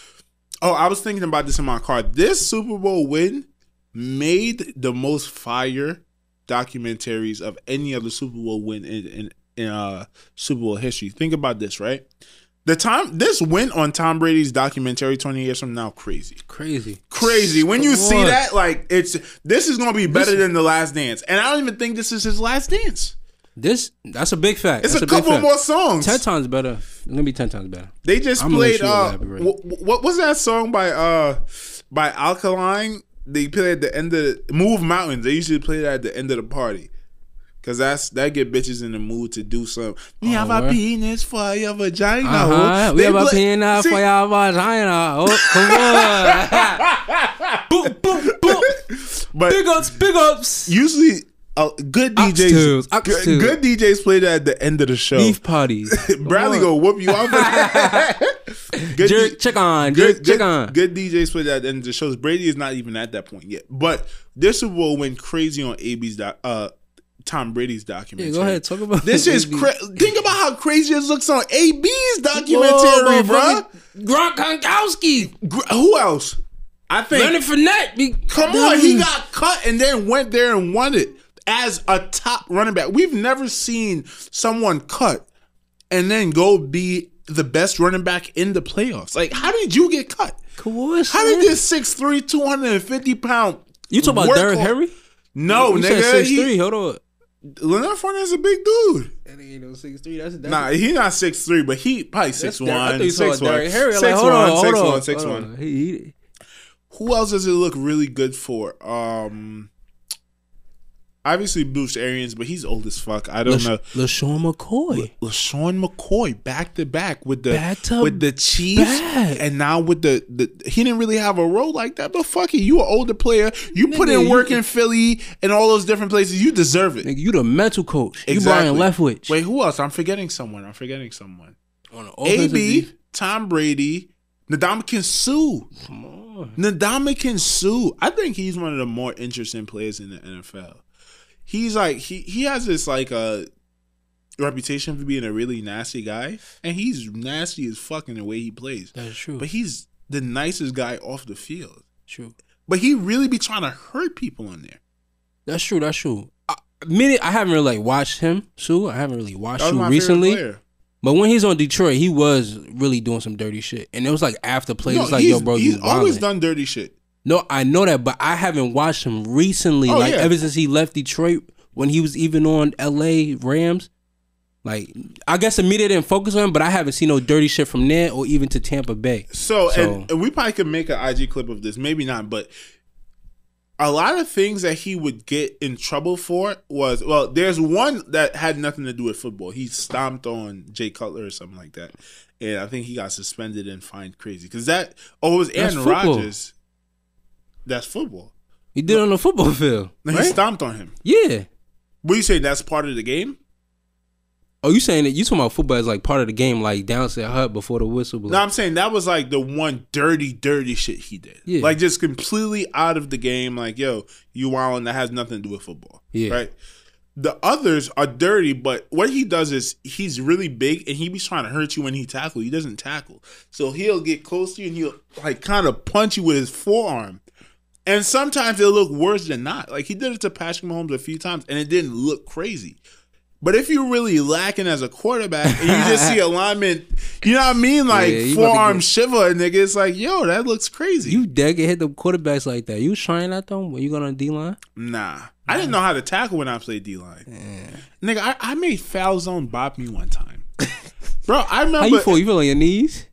[SPEAKER 2] Oh, I was thinking about this in my car. This Super Bowl win made the most fire documentaries of any other Super Bowl win in in, in uh, Super Bowl history. Think about this, right? The time this went on Tom Brady's documentary twenty years from now, crazy
[SPEAKER 1] Crazy.
[SPEAKER 2] crazy. When you see that, like it's this is gonna be better than the last dance, and I don't even think this is his last dance.
[SPEAKER 1] This that's a big fact.
[SPEAKER 2] It's
[SPEAKER 1] that's
[SPEAKER 2] a, couple more songs.
[SPEAKER 1] Ten times better. It's gonna be ten times better.
[SPEAKER 2] they just
[SPEAKER 1] I'm
[SPEAKER 2] played. Uh, what, was that song by uh by Alkaline? They play at the end of Move Mountains. They usually play that at the end of the party. Cause that's that get bitches in the mood to do something. We have a penis for your vagina.
[SPEAKER 1] Uh-huh. We
[SPEAKER 2] They
[SPEAKER 1] have a
[SPEAKER 2] play-
[SPEAKER 1] peanut
[SPEAKER 2] See,
[SPEAKER 1] for your vagina. Oh, come on. boom, boom, boom.
[SPEAKER 2] But
[SPEAKER 1] Big ups, big ups.
[SPEAKER 2] usually, uh, good DJs,
[SPEAKER 1] Oxtails,
[SPEAKER 2] good,
[SPEAKER 1] oxtails.
[SPEAKER 2] good DJs play that at the end of the show.
[SPEAKER 1] Beef parties.
[SPEAKER 2] Bradley
[SPEAKER 1] Come
[SPEAKER 2] go whoop you out. good,
[SPEAKER 1] Jerk,
[SPEAKER 2] D-
[SPEAKER 1] check on.
[SPEAKER 2] good,
[SPEAKER 1] Jerk, check
[SPEAKER 2] good,
[SPEAKER 1] on.
[SPEAKER 2] good DJs play that at the end of the shows. Brady is not even at that point yet. But this Super Bowl went crazy on AB's uh, Tom Brady's
[SPEAKER 1] Yeah,
[SPEAKER 2] documentary.
[SPEAKER 1] go ahead. Talk about
[SPEAKER 2] This is cra- think about how crazy it looks on AB's documentary, bro.
[SPEAKER 1] Gronk Gronkowski.
[SPEAKER 2] Who else? I think
[SPEAKER 1] Leonard Fournette. Be,
[SPEAKER 2] Come on, he got cut and then went there and won it as a top running back. We've never seen someone cut and then go be the best running back in the playoffs. Like, how did you get cut? How did this 6'3", 250 pound
[SPEAKER 1] You talk about Derrick Henry?
[SPEAKER 2] No,
[SPEAKER 1] you
[SPEAKER 2] nigga.
[SPEAKER 1] said six
[SPEAKER 2] he-
[SPEAKER 1] three. Hold on.
[SPEAKER 2] Leonard Fournette's a big dude.
[SPEAKER 1] That ain't no six three. That's, that's
[SPEAKER 2] Nah, he not 6'3", but he probably
[SPEAKER 1] that's
[SPEAKER 2] 6'1",
[SPEAKER 1] I thought you saw
[SPEAKER 2] 6'1",
[SPEAKER 1] Derrick Henry. I'm
[SPEAKER 2] 6'1",
[SPEAKER 1] like, hold on, hold
[SPEAKER 2] 6'1",
[SPEAKER 1] on,
[SPEAKER 2] 6'1".
[SPEAKER 1] hold on. He, he,
[SPEAKER 2] Who else does it look really good for? Um, obviously Bruce Arians, but he's old as fuck. I don't know.
[SPEAKER 1] LeSean McCoy.
[SPEAKER 2] LeSean McCoy back to back with the
[SPEAKER 1] Back
[SPEAKER 2] with the Chiefs,
[SPEAKER 1] back.
[SPEAKER 2] and now with the, the he didn't really have a role like that. But fuck it, you an older player. You put in work
[SPEAKER 1] you-
[SPEAKER 2] in Philly and all those different places. You deserve it.
[SPEAKER 1] Nigga, you the mental coach. You
[SPEAKER 2] Exactly.
[SPEAKER 1] Byron Leftwich.
[SPEAKER 2] Wait, who else? I'm forgetting someone. I'm forgetting someone.
[SPEAKER 1] Offensive
[SPEAKER 2] AB, Tom Brady, Ndamukong Suh.
[SPEAKER 1] Come on.
[SPEAKER 2] Ndamukong Suh. I think he's one of the more interesting players in the NFL. He's like he he has this like a reputation for being a really nasty guy, and he's nasty as fuck in the way he plays.
[SPEAKER 1] That's true.
[SPEAKER 2] But he's the nicest guy off the field.
[SPEAKER 1] true.
[SPEAKER 2] But he really be trying to hurt people on there.
[SPEAKER 1] That's true. That's true. I, minute, I haven't really like watched him, Suh. I haven't really watched
[SPEAKER 2] That was
[SPEAKER 1] you
[SPEAKER 2] my
[SPEAKER 1] recently. But when he's on Detroit, he was really doing some dirty shit. And it was like after plays,
[SPEAKER 2] No,
[SPEAKER 1] like, yo, bro,
[SPEAKER 2] he's always done dirty shit.
[SPEAKER 1] No, I know that, but I haven't watched him recently.
[SPEAKER 2] Oh,
[SPEAKER 1] like
[SPEAKER 2] yeah.
[SPEAKER 1] ever since he left Detroit, when he was even on LA Rams. Like I guess the media didn't focus on him, but I haven't seen no dirty shit from there or even to Tampa Bay.
[SPEAKER 2] So,
[SPEAKER 1] So-
[SPEAKER 2] and, and we probably could make an IG clip of this, maybe not, but a lot of things that he would get in trouble for was well, there's one that had nothing to do with football. He stomped on Jay Cutler or something like that, and I think he got suspended and fined crazy because that. Oh, it was Aaron. Rodgers. That's football.
[SPEAKER 1] He did it on the football field.
[SPEAKER 2] No, He stomped on him.
[SPEAKER 1] Yeah.
[SPEAKER 2] What you say? That's part of the game.
[SPEAKER 1] Oh, you saying that you talking about football as like part of the game, like downstairs hut before the whistle blows?
[SPEAKER 2] No, I'm saying that was like the one dirty, dirty shit he did.
[SPEAKER 1] Yeah.
[SPEAKER 2] Like just completely out of the game. Like, yo, you wilding that has nothing to do with football.
[SPEAKER 1] Yeah.
[SPEAKER 2] Right. The others are dirty, but what he does is he's really big and he be trying to hurt you when he tackle. He doesn't tackle. So he'll get close to you and he'll like kind of punch you with his forearm. And sometimes it'll look worse than not. Like he did it to Patrick Mahomes a few times and it didn't look crazy. But if you're really lacking as a quarterback and you just see alignment, you know what I mean? Like
[SPEAKER 1] Yeah, you about to
[SPEAKER 2] forearm
[SPEAKER 1] get-
[SPEAKER 2] shiver, nigga, it's like, yo, that looks crazy.
[SPEAKER 1] You dead get hit the quarterbacks like that. You trying that though when you going on D line?
[SPEAKER 2] nah. I didn't know how to tackle when I played D line. Yeah. Nigga, I, I made Falzon bop me one time. Bro, I remember.
[SPEAKER 1] How you feel? You feel on your knees?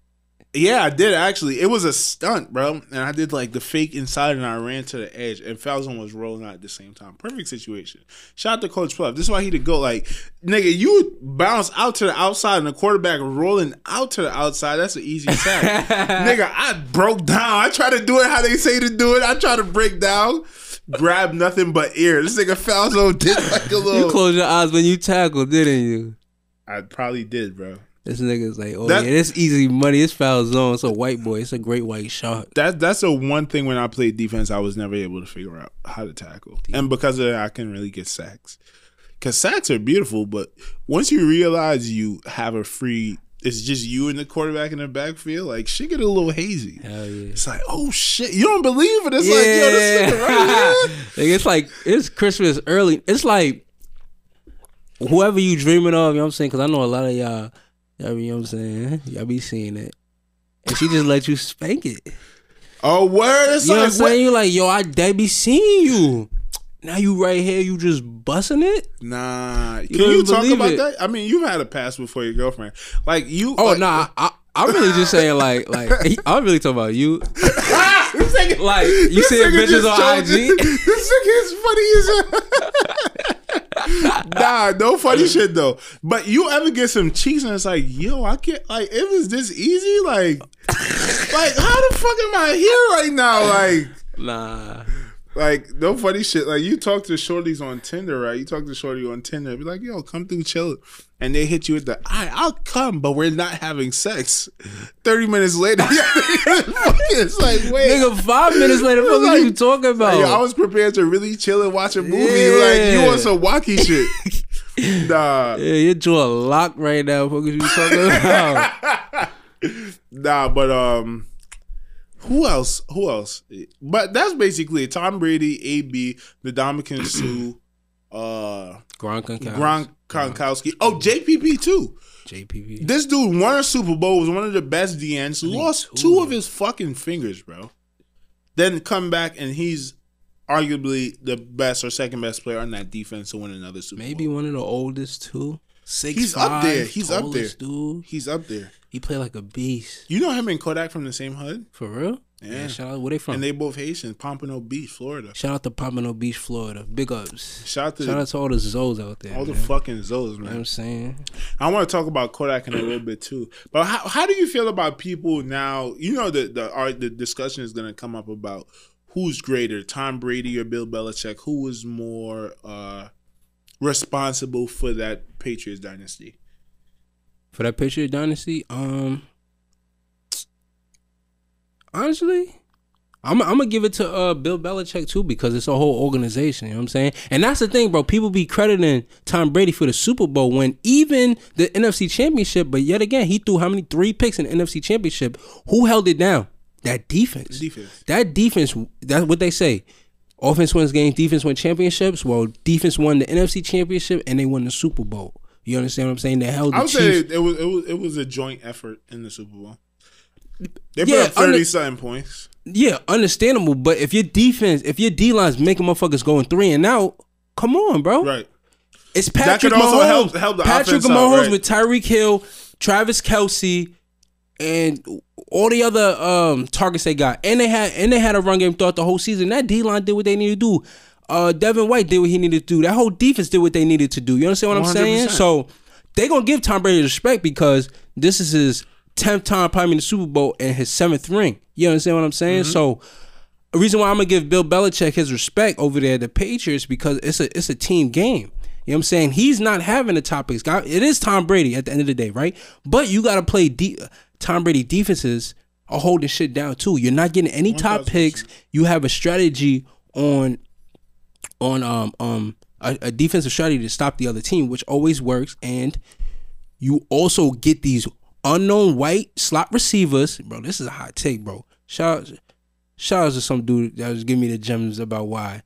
[SPEAKER 2] Yeah, I did actually. It was a stunt, bro. And I did like the fake inside and I ran to the edge and Falzon was rolling out at the same time. Perfect situation. Shout out to Coach Pluff. This is why he to go like, nigga, you bounce out to the outside and the quarterback rolling out to the outside. That's an easy sack. nigga, I broke down. I try to do it how they say to do it. I try to break down. Grab nothing but ear. This nigga Falzon did like a little.
[SPEAKER 1] You closed your eyes when you tackled, didn't you?
[SPEAKER 2] I probably did, bro.
[SPEAKER 1] This nigga's like, oh
[SPEAKER 2] That-
[SPEAKER 1] yeah, this easy money. It's Falzon. It's a white boy. It's a great white shot.
[SPEAKER 2] that that's the one thing when I played defense I was never able to figure out how to tackle, and because of that, I couldn't really get sacks. Cause sacks are beautiful, but once you realize you have a free, it's just you and the quarterback in the backfield. Like shit get a little hazy.
[SPEAKER 1] Hell yeah.
[SPEAKER 2] It's like, oh shit, you don't believe it? It's like, yo, this nigga right here.
[SPEAKER 1] like it's like it's Christmas early. It's like whoever you dreaming of, you know what I'm saying? Because I know a lot of y'all, y'all be, you know what I'm saying? Y'all be seeing it. And she just let you spank it.
[SPEAKER 2] Oh word, it's
[SPEAKER 1] You know what I'm saying? You like, yo, I they be seeing you. Now you right here, you just busting it?
[SPEAKER 2] Nah, can you talk about
[SPEAKER 1] it.
[SPEAKER 2] that? I mean, you've had a pass before your girlfriend. Like you.
[SPEAKER 1] Oh
[SPEAKER 2] like,
[SPEAKER 1] nah, I, I'm really just saying like like I'm really talking about you. Like you see bitches on IG.
[SPEAKER 2] This nigga is funny as Nah, no funny shit though. But you ever get some cheeks and it's like, yo, I can't like it was this easy? Like like how the fuck am I here right now? Like
[SPEAKER 1] Nah.
[SPEAKER 2] Like no funny shit. Like you talk to shorties on Tinder, right? You talk to shorty on Tinder, be like, yo, come through chill. And they hit you with the I I'll come, but we're not having sex. Thirty minutes later, it's like, wait.
[SPEAKER 1] Nigga, five minutes later, what
[SPEAKER 2] Like-
[SPEAKER 1] are you talking about?
[SPEAKER 2] Like, yo, I was prepared to really chill and watch a movie.
[SPEAKER 1] Yeah.
[SPEAKER 2] Like you want some wacky shit. nah,
[SPEAKER 1] yeah, your a lock right now. What are you talking about?
[SPEAKER 2] nah, but um, who else? Who else? But that's basically it. Tom Brady, AB, the Ndamukong Suh, uh,
[SPEAKER 1] Gronk and
[SPEAKER 2] Gronk Gronkowski. Oh, JPP too.
[SPEAKER 1] JPP.
[SPEAKER 2] This dude won a Super Bowl. Was one of the best DNs. Lost
[SPEAKER 1] two.
[SPEAKER 2] two of his fucking fingers, bro. Then come back and he's arguably the best or second best player on that defense to win another Super
[SPEAKER 1] Maybe
[SPEAKER 2] Bowl.
[SPEAKER 1] Maybe one of the oldest too. Six
[SPEAKER 2] He's up there. He's up there.
[SPEAKER 1] Dude.
[SPEAKER 2] He's up there.
[SPEAKER 1] He played like a beast.
[SPEAKER 2] You know him and Kodak from the same hood?
[SPEAKER 1] For real?
[SPEAKER 2] Yeah.
[SPEAKER 1] shout out. Where they from?
[SPEAKER 2] And they both Haitian, Pompano Beach, Florida.
[SPEAKER 1] shout out to Pompano Beach, Florida. Big ups.
[SPEAKER 2] Shout out to
[SPEAKER 1] Shout out to all the Zoes out there.
[SPEAKER 2] all the
[SPEAKER 1] man.
[SPEAKER 2] fucking Zos,
[SPEAKER 1] You know what
[SPEAKER 2] man.
[SPEAKER 1] I'm saying?
[SPEAKER 2] I want to talk about Kodak in a little bit too. But how how do you feel about people now? You know the the our, the discussion is going to come up about who's greater, Tom Brady or Bill Belichick? Who was more uh, responsible for that Patriots dynasty?
[SPEAKER 1] For that Patriot dynasty, um, honestly, I'm I'm gonna give it to uh Bill Belichick too because it's a whole organization. You know what I'm saying? And that's the thing, bro. People be crediting Tom Brady for the Super Bowl when even the NFC Championship, but yet again, he threw how many three picks in the NFC Championship? Who held it down? That defense.
[SPEAKER 2] Defense.
[SPEAKER 1] That defense. That's what they say. Offense wins games, defense wins championships. Well, defense won the NFC Championship and they won the Super Bowl. You understand what I'm saying? They held the
[SPEAKER 2] I would
[SPEAKER 1] Chiefs.
[SPEAKER 2] say it was, it was it was a joint effort in the Super Bowl. They put
[SPEAKER 1] Yeah,
[SPEAKER 2] up thirty
[SPEAKER 1] under-
[SPEAKER 2] something points.
[SPEAKER 1] Yeah, understandable. But if your defense, if your D line's making motherfuckers going three and out, come on, bro.
[SPEAKER 2] Right.
[SPEAKER 1] It's Patrick Mahomes.
[SPEAKER 2] help- help the
[SPEAKER 1] Patrick Mahomes
[SPEAKER 2] right.
[SPEAKER 1] with Tyreek Hill, Travis Kelce, and all the other um, targets they got. And they had and they had a run game throughout the whole season. That D line did what they needed to do. Uh, Devin White did what he needed to do. That whole defense did what they needed to do. You understand what I'm saying? So they gonna give Tom Brady respect because this is his tenth time probably in the Super Bowl and his seventh ring. You understand what I'm saying?
[SPEAKER 2] Mm-hmm.
[SPEAKER 1] So the reason why I'm gonna give Bill Belichick his respect over there, at the Patriots, because it's a it's a team game. You know what I'm saying? He's not having the top picks. It is Tom Brady at the end of the day, right? But you got to play de- Tom Brady defenses are holding shit down too. You're not getting any top picks. You have a strategy on on um um a, a defensive strategy to stop the other team, which always works. And you also get these unknown white slot receivers, bro. This is a hot take, bro. Shout shout out to some dude that was giving me the gems about why.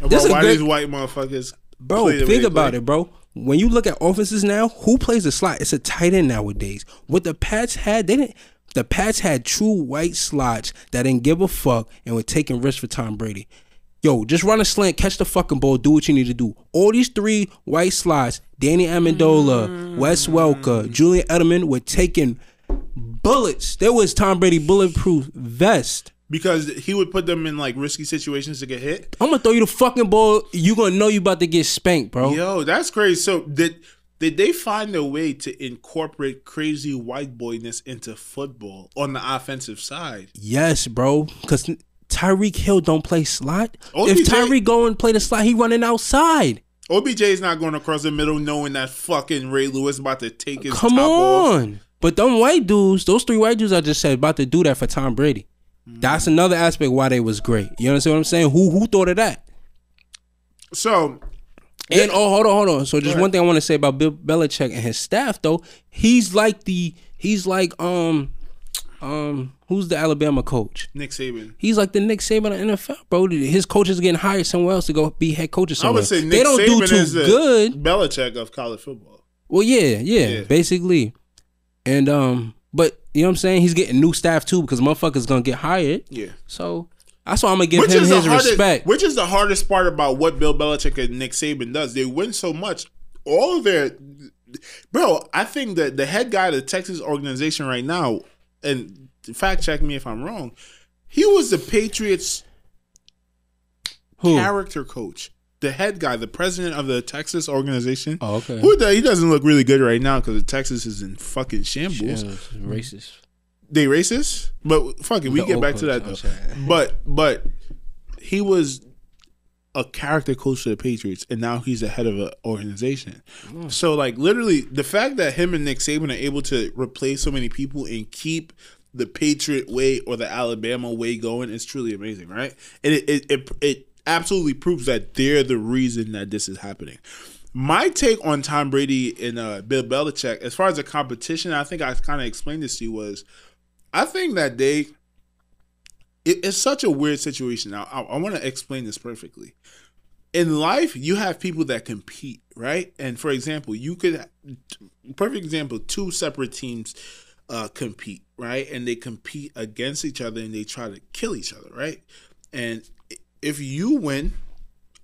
[SPEAKER 2] About
[SPEAKER 1] This is
[SPEAKER 2] why
[SPEAKER 1] good-
[SPEAKER 2] these white motherfuckers
[SPEAKER 1] Bro, think about
[SPEAKER 2] play.
[SPEAKER 1] it, bro. When you look at offenses now, who plays the slot? It's a tight end nowadays. What the Pats had, they didn't. The Pats had true white slots that didn't give a fuck and were taking risks for Tom Brady. Yo, just run a slant, catch the fucking ball, do what you need to do. All these three white slots, Danny Amendola, Wes Welker, Julian Edelman, were taking bullets. There was Tom Brady bulletproof vest.
[SPEAKER 2] because he would put them in like risky situations to get hit.
[SPEAKER 1] I'm gonna throw you the fucking ball. You gonna know you about to get spanked, bro.
[SPEAKER 2] Yo, that's crazy. So did did they find a way to incorporate crazy white boyness into football on the offensive side?
[SPEAKER 1] Yes, bro. Because Tyreek Hill don't play slot.
[SPEAKER 2] OBJ
[SPEAKER 1] if Tyreek go and play the slot, he running outside.
[SPEAKER 2] OBJ is not going across the middle knowing that fucking Ray Lewis about to take his
[SPEAKER 1] Come
[SPEAKER 2] top off.
[SPEAKER 1] on. But them white dudes, those three white dudes I just said, about to do that for Tom Brady. That's another aspect why they was great. You understand what I'm saying? Who who thought of that?
[SPEAKER 2] So
[SPEAKER 1] And oh, hold on, hold on. So just one thing I want to say about Bill Belichick and his staff, though, he's like the he's like um um who's the Alabama coach?
[SPEAKER 2] Nick Saban.
[SPEAKER 1] He's like the Nick Saban of NFL, bro. His coaches getting hired somewhere else to go be head coaches
[SPEAKER 2] I would say Nick
[SPEAKER 1] they don't
[SPEAKER 2] Saban
[SPEAKER 1] do too
[SPEAKER 2] is the
[SPEAKER 1] good.
[SPEAKER 2] Belichick of college football.
[SPEAKER 1] Well, yeah, yeah,
[SPEAKER 2] Yeah.
[SPEAKER 1] basically. And um, but you know what I'm saying? He's getting new staff too because motherfuckers gonna get hired.
[SPEAKER 2] Yeah.
[SPEAKER 1] So that's why I'm gonna give
[SPEAKER 2] Which
[SPEAKER 1] him
[SPEAKER 2] is
[SPEAKER 1] his
[SPEAKER 2] hardest,
[SPEAKER 1] respect.
[SPEAKER 2] Which is the hardest part about what Bill Belichick and Nick Saban does. They win so much. All of their bro, I think that the head guy of the Texans organization right now, and fact check me if I'm wrong, he was the Patriots
[SPEAKER 1] Who?
[SPEAKER 2] character coach. The head guy, the president of the Texans organization.
[SPEAKER 1] Oh, okay.
[SPEAKER 2] Who the, he doesn't look really good right now because Texans is in fucking shambles.
[SPEAKER 1] racist.
[SPEAKER 2] They racist, but fuck it, we
[SPEAKER 1] The
[SPEAKER 2] get
[SPEAKER 1] old
[SPEAKER 2] back to
[SPEAKER 1] coach,
[SPEAKER 2] that
[SPEAKER 1] I'm
[SPEAKER 2] though.
[SPEAKER 1] saying.
[SPEAKER 2] But but he was a character coach for the Patriots, and now he's the head of an organization.
[SPEAKER 1] Hmm.
[SPEAKER 2] So like literally, the fact that him and Nick Saban are able to replace so many people and keep the Patriot way or the Alabama way going is truly amazing, right? And it it it, it absolutely proves that they're the reason that this is happening. My take on Tom Brady and uh, Bill Belichick, as far as the competition, I think I kind of explained this to you was, I think that they it, it's such a weird situation. Now, I, I want to explain this perfectly. In life, you have people that compete, right? And for example, you could, perfect example, two separate teams uh, compete, right? And they compete against each other and they try to kill each other, right? And if you win,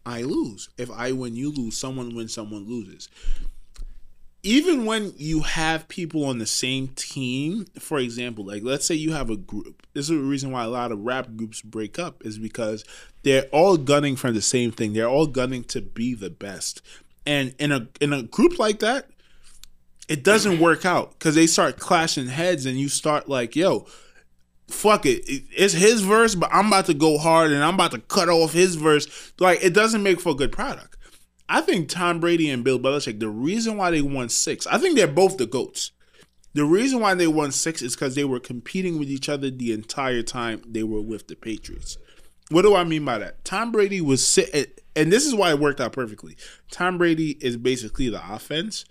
[SPEAKER 2] I lose. If I win, you lose. Someone wins, someone loses. even when you have people on the same team, for example, like let's say you have a group. This is the reason why a lot of rap groups break up is because they're all gunning for the same thing. They're all gunning to be the best. And in a in a group like that, it doesn't work out because they start clashing heads and you start like, yo, fuck it. It's his verse, but I'm about to go hard and I'm about to cut off his verse. Like it doesn't make for a good product. I think Tom Brady and Bill Belichick, the reason why they won six, I think they're both the GOATs. The reason why they won six is because they were competing with each other the entire time they were with the Patriots. What do I mean by that? Tom Brady was sitting, and this is why it worked out perfectly. Tom Brady is basically the offense,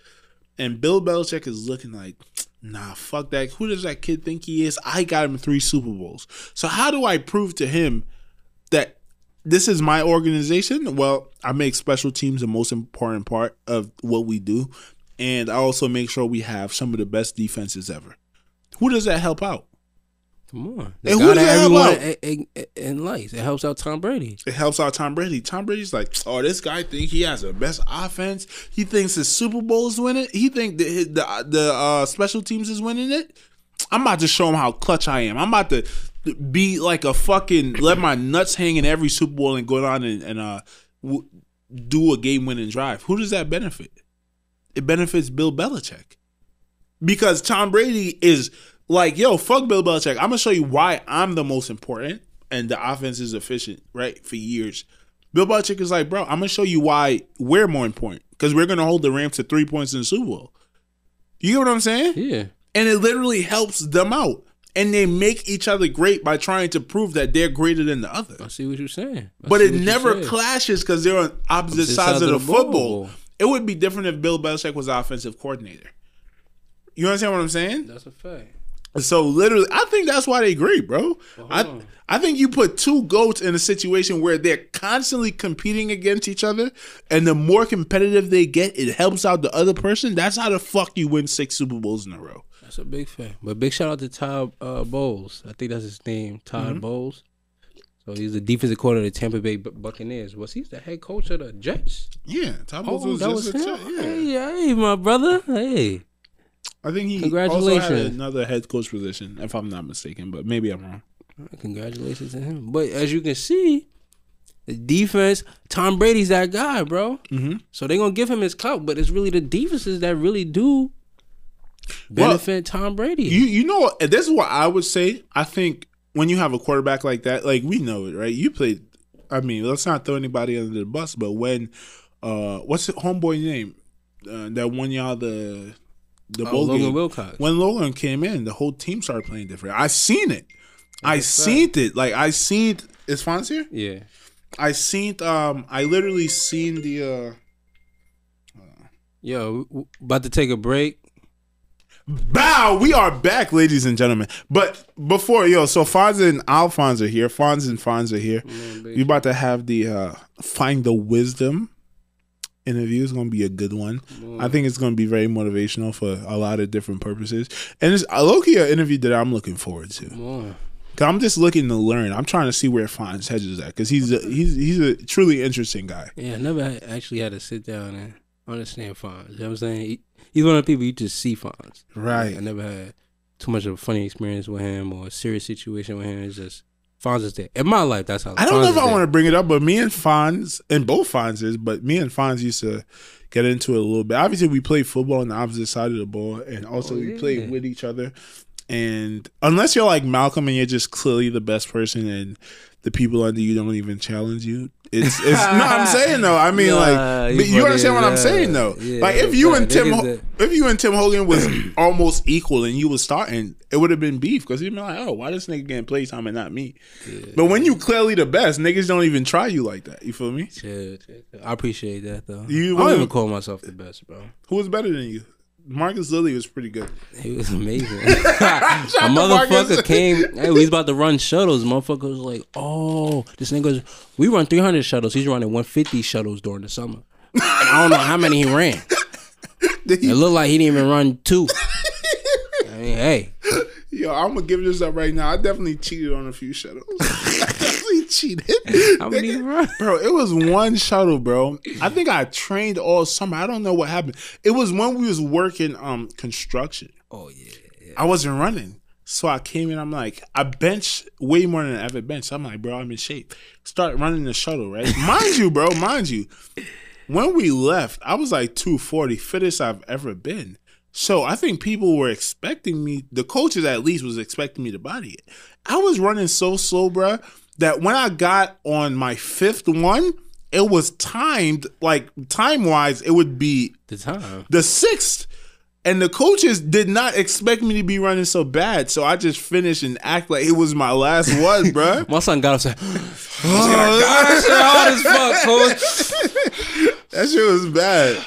[SPEAKER 2] and Bill Belichick is looking like, nah, fuck that. Who does that kid think he is? I got him three Super Bowls. So how do I prove to him that this is my organization. Well, I make special teams the most important part of what we do. And I also make sure we have some of the best defenses ever. Who does that help out?
[SPEAKER 1] Come on.
[SPEAKER 2] And who does that help out?
[SPEAKER 1] in, in life. It helps out Tom Brady.
[SPEAKER 2] It helps out Tom Brady. Tom Brady's like, oh, this guy think he has the best offense. He thinks the Super Bowl is winning. He think the the, the uh, special teams is winning it. I'm about to show him how clutch I am. I'm about to be like a fucking let my nuts hang in every Super Bowl and go down and, and uh w- do a game winning drive. Who does that benefit? It benefits Bill Belichick because Tom Brady is like, yo, fuck Bill Belichick. I'm gonna show you why I'm the most important and the offense is efficient, right? For years. Bill Belichick is like, bro, I'm gonna show you why we're more important because we're gonna hold the Rams to three points in the Super Bowl. You get what I'm saying?
[SPEAKER 1] Yeah.
[SPEAKER 2] And it literally helps them out and they make each other great by trying to prove that they're greater than the other.
[SPEAKER 1] I see what you're saying. I
[SPEAKER 2] but it never clashes because they're on opposite, opposite sides, sides, of the, the football.
[SPEAKER 1] Ball.
[SPEAKER 2] It would be different if Bill Belichick was offensive coordinator. You understand what I'm saying?
[SPEAKER 1] That's a fact.
[SPEAKER 2] So literally, I think that's why they agree, bro. Well, I I think you put two goats in a situation where they're constantly competing against each other, and the more competitive they get, it helps out the other person. That's how the fuck you win six Super Bowls in a row.
[SPEAKER 1] That's a big fan. But big shout out to Todd uh, Bowles. I think that's his name, Todd mm-hmm. Bowles. So he's the defensive coordinator of the Tampa Bay Buccaneers. Was he the head coach of the Jets?
[SPEAKER 2] Yeah, Todd Bowles oh, was that was him? Jet, yeah.
[SPEAKER 1] Hey, hey, my brother. Hey.
[SPEAKER 2] I think he Congratulations. also had another head coach position, if I'm not mistaken, but maybe I'm wrong.
[SPEAKER 1] Congratulations to him. But as you can see, the defense, Tom Brady's that guy, bro.
[SPEAKER 2] Mm-hmm.
[SPEAKER 1] So they're gonna give him his cup, but it's really the defenses that really do benefit well, Tom Brady.
[SPEAKER 2] You you know this is what I would say. I think when you have a quarterback like that, like we know it, right? You played. I mean, let's not throw anybody under the bus, but when uh, what's the homeboy name uh, that won y'all the the
[SPEAKER 1] oh,
[SPEAKER 2] bowl
[SPEAKER 1] Logan
[SPEAKER 2] game?
[SPEAKER 1] Wilcox.
[SPEAKER 2] When Logan came in, the whole team started playing different. I seen it. I seen it. Like I seen. Is Fonz here?
[SPEAKER 1] Yeah.
[SPEAKER 2] I seen. Um, I literally seen the. uh
[SPEAKER 1] Yo, about to take a break.
[SPEAKER 2] Bow, we are back, ladies and gentlemen. But before, yo, so Fonz and Alphonse are here. Fonz and Fonz are here. we about to have the uh Find the Wisdom interview. is gonna be a good one. I mm. think it's gonna be very motivational for a lot of different purposes. And it's uh, a low key interview that I'm looking forward to. Cause I'm just looking to learn. I'm trying to see where Fonz hedges at because he's a, he's he's a truly interesting guy.
[SPEAKER 1] Yeah, I never actually had to sit down and understand Fonz. You know what I'm saying? He, he's one of the people you just see Fonz.
[SPEAKER 2] Right.
[SPEAKER 1] I never had too much of a funny experience with him or a serious situation with him. It's just Fonz is there. In my life, that's how
[SPEAKER 2] I don't Fonz know if I want to bring it up, but me and Fonz, and both Fonzes, but me and Fonz used to get into it a little bit. Obviously, we played football on the opposite side of the ball, and also oh, we played with each other. And unless you're like Malcolm and you're just clearly the best person and the people under you don't even challenge you, it's it's no. I'm saying though. I mean, like you understand what I'm saying though. Yeah, like if you and Tim, if you and Tim Hogan was almost equal and you was starting, it would have been beef because you'd be like, oh, why this nigga getting playtime and not me? Yeah. But when you clearly the best, niggas don't even try you like that. You feel me?
[SPEAKER 1] Chill. I appreciate that though. You I don't even call myself the best, bro.
[SPEAKER 2] Who is better than you? Marcus Lilly was pretty good.
[SPEAKER 1] He was amazing. a motherfucker came. Hey, we was about to run shuttles. Motherfucker was like, "Oh, this nigga, we run 300 shuttles. He's running 150 shuttles during the summer. And I don't know how many he ran. It looked like he didn't even run two. I mean, hey,
[SPEAKER 2] Yo, I'm gonna give this up right now. I definitely cheated on a few shuttles. Cheated.
[SPEAKER 1] How many you run?
[SPEAKER 2] Bro, it was one shuttle, bro. I think I trained all summer. I don't know what happened. It was when we was working um construction.
[SPEAKER 1] Oh yeah, yeah.
[SPEAKER 2] I wasn't running. So I came in, I'm like, I bench way more than I ever bench. I'm like, bro, I'm in shape. Start running the shuttle, right? mind you, bro, mind you. When we left, I was like 240, fittest I've ever been. So I think people were expecting me, the coaches at least was expecting me to body it. I was running so slow, bro, that when I got on my fifth one, it was timed, like time wise, it would be
[SPEAKER 1] The time.
[SPEAKER 2] the sixth. And the coaches did not expect me to be running so bad. So I just finished and act like it was my last one, bro.
[SPEAKER 1] My son got up and said, "Oh, that shit hard as fuck, coach.
[SPEAKER 2] that shit was bad.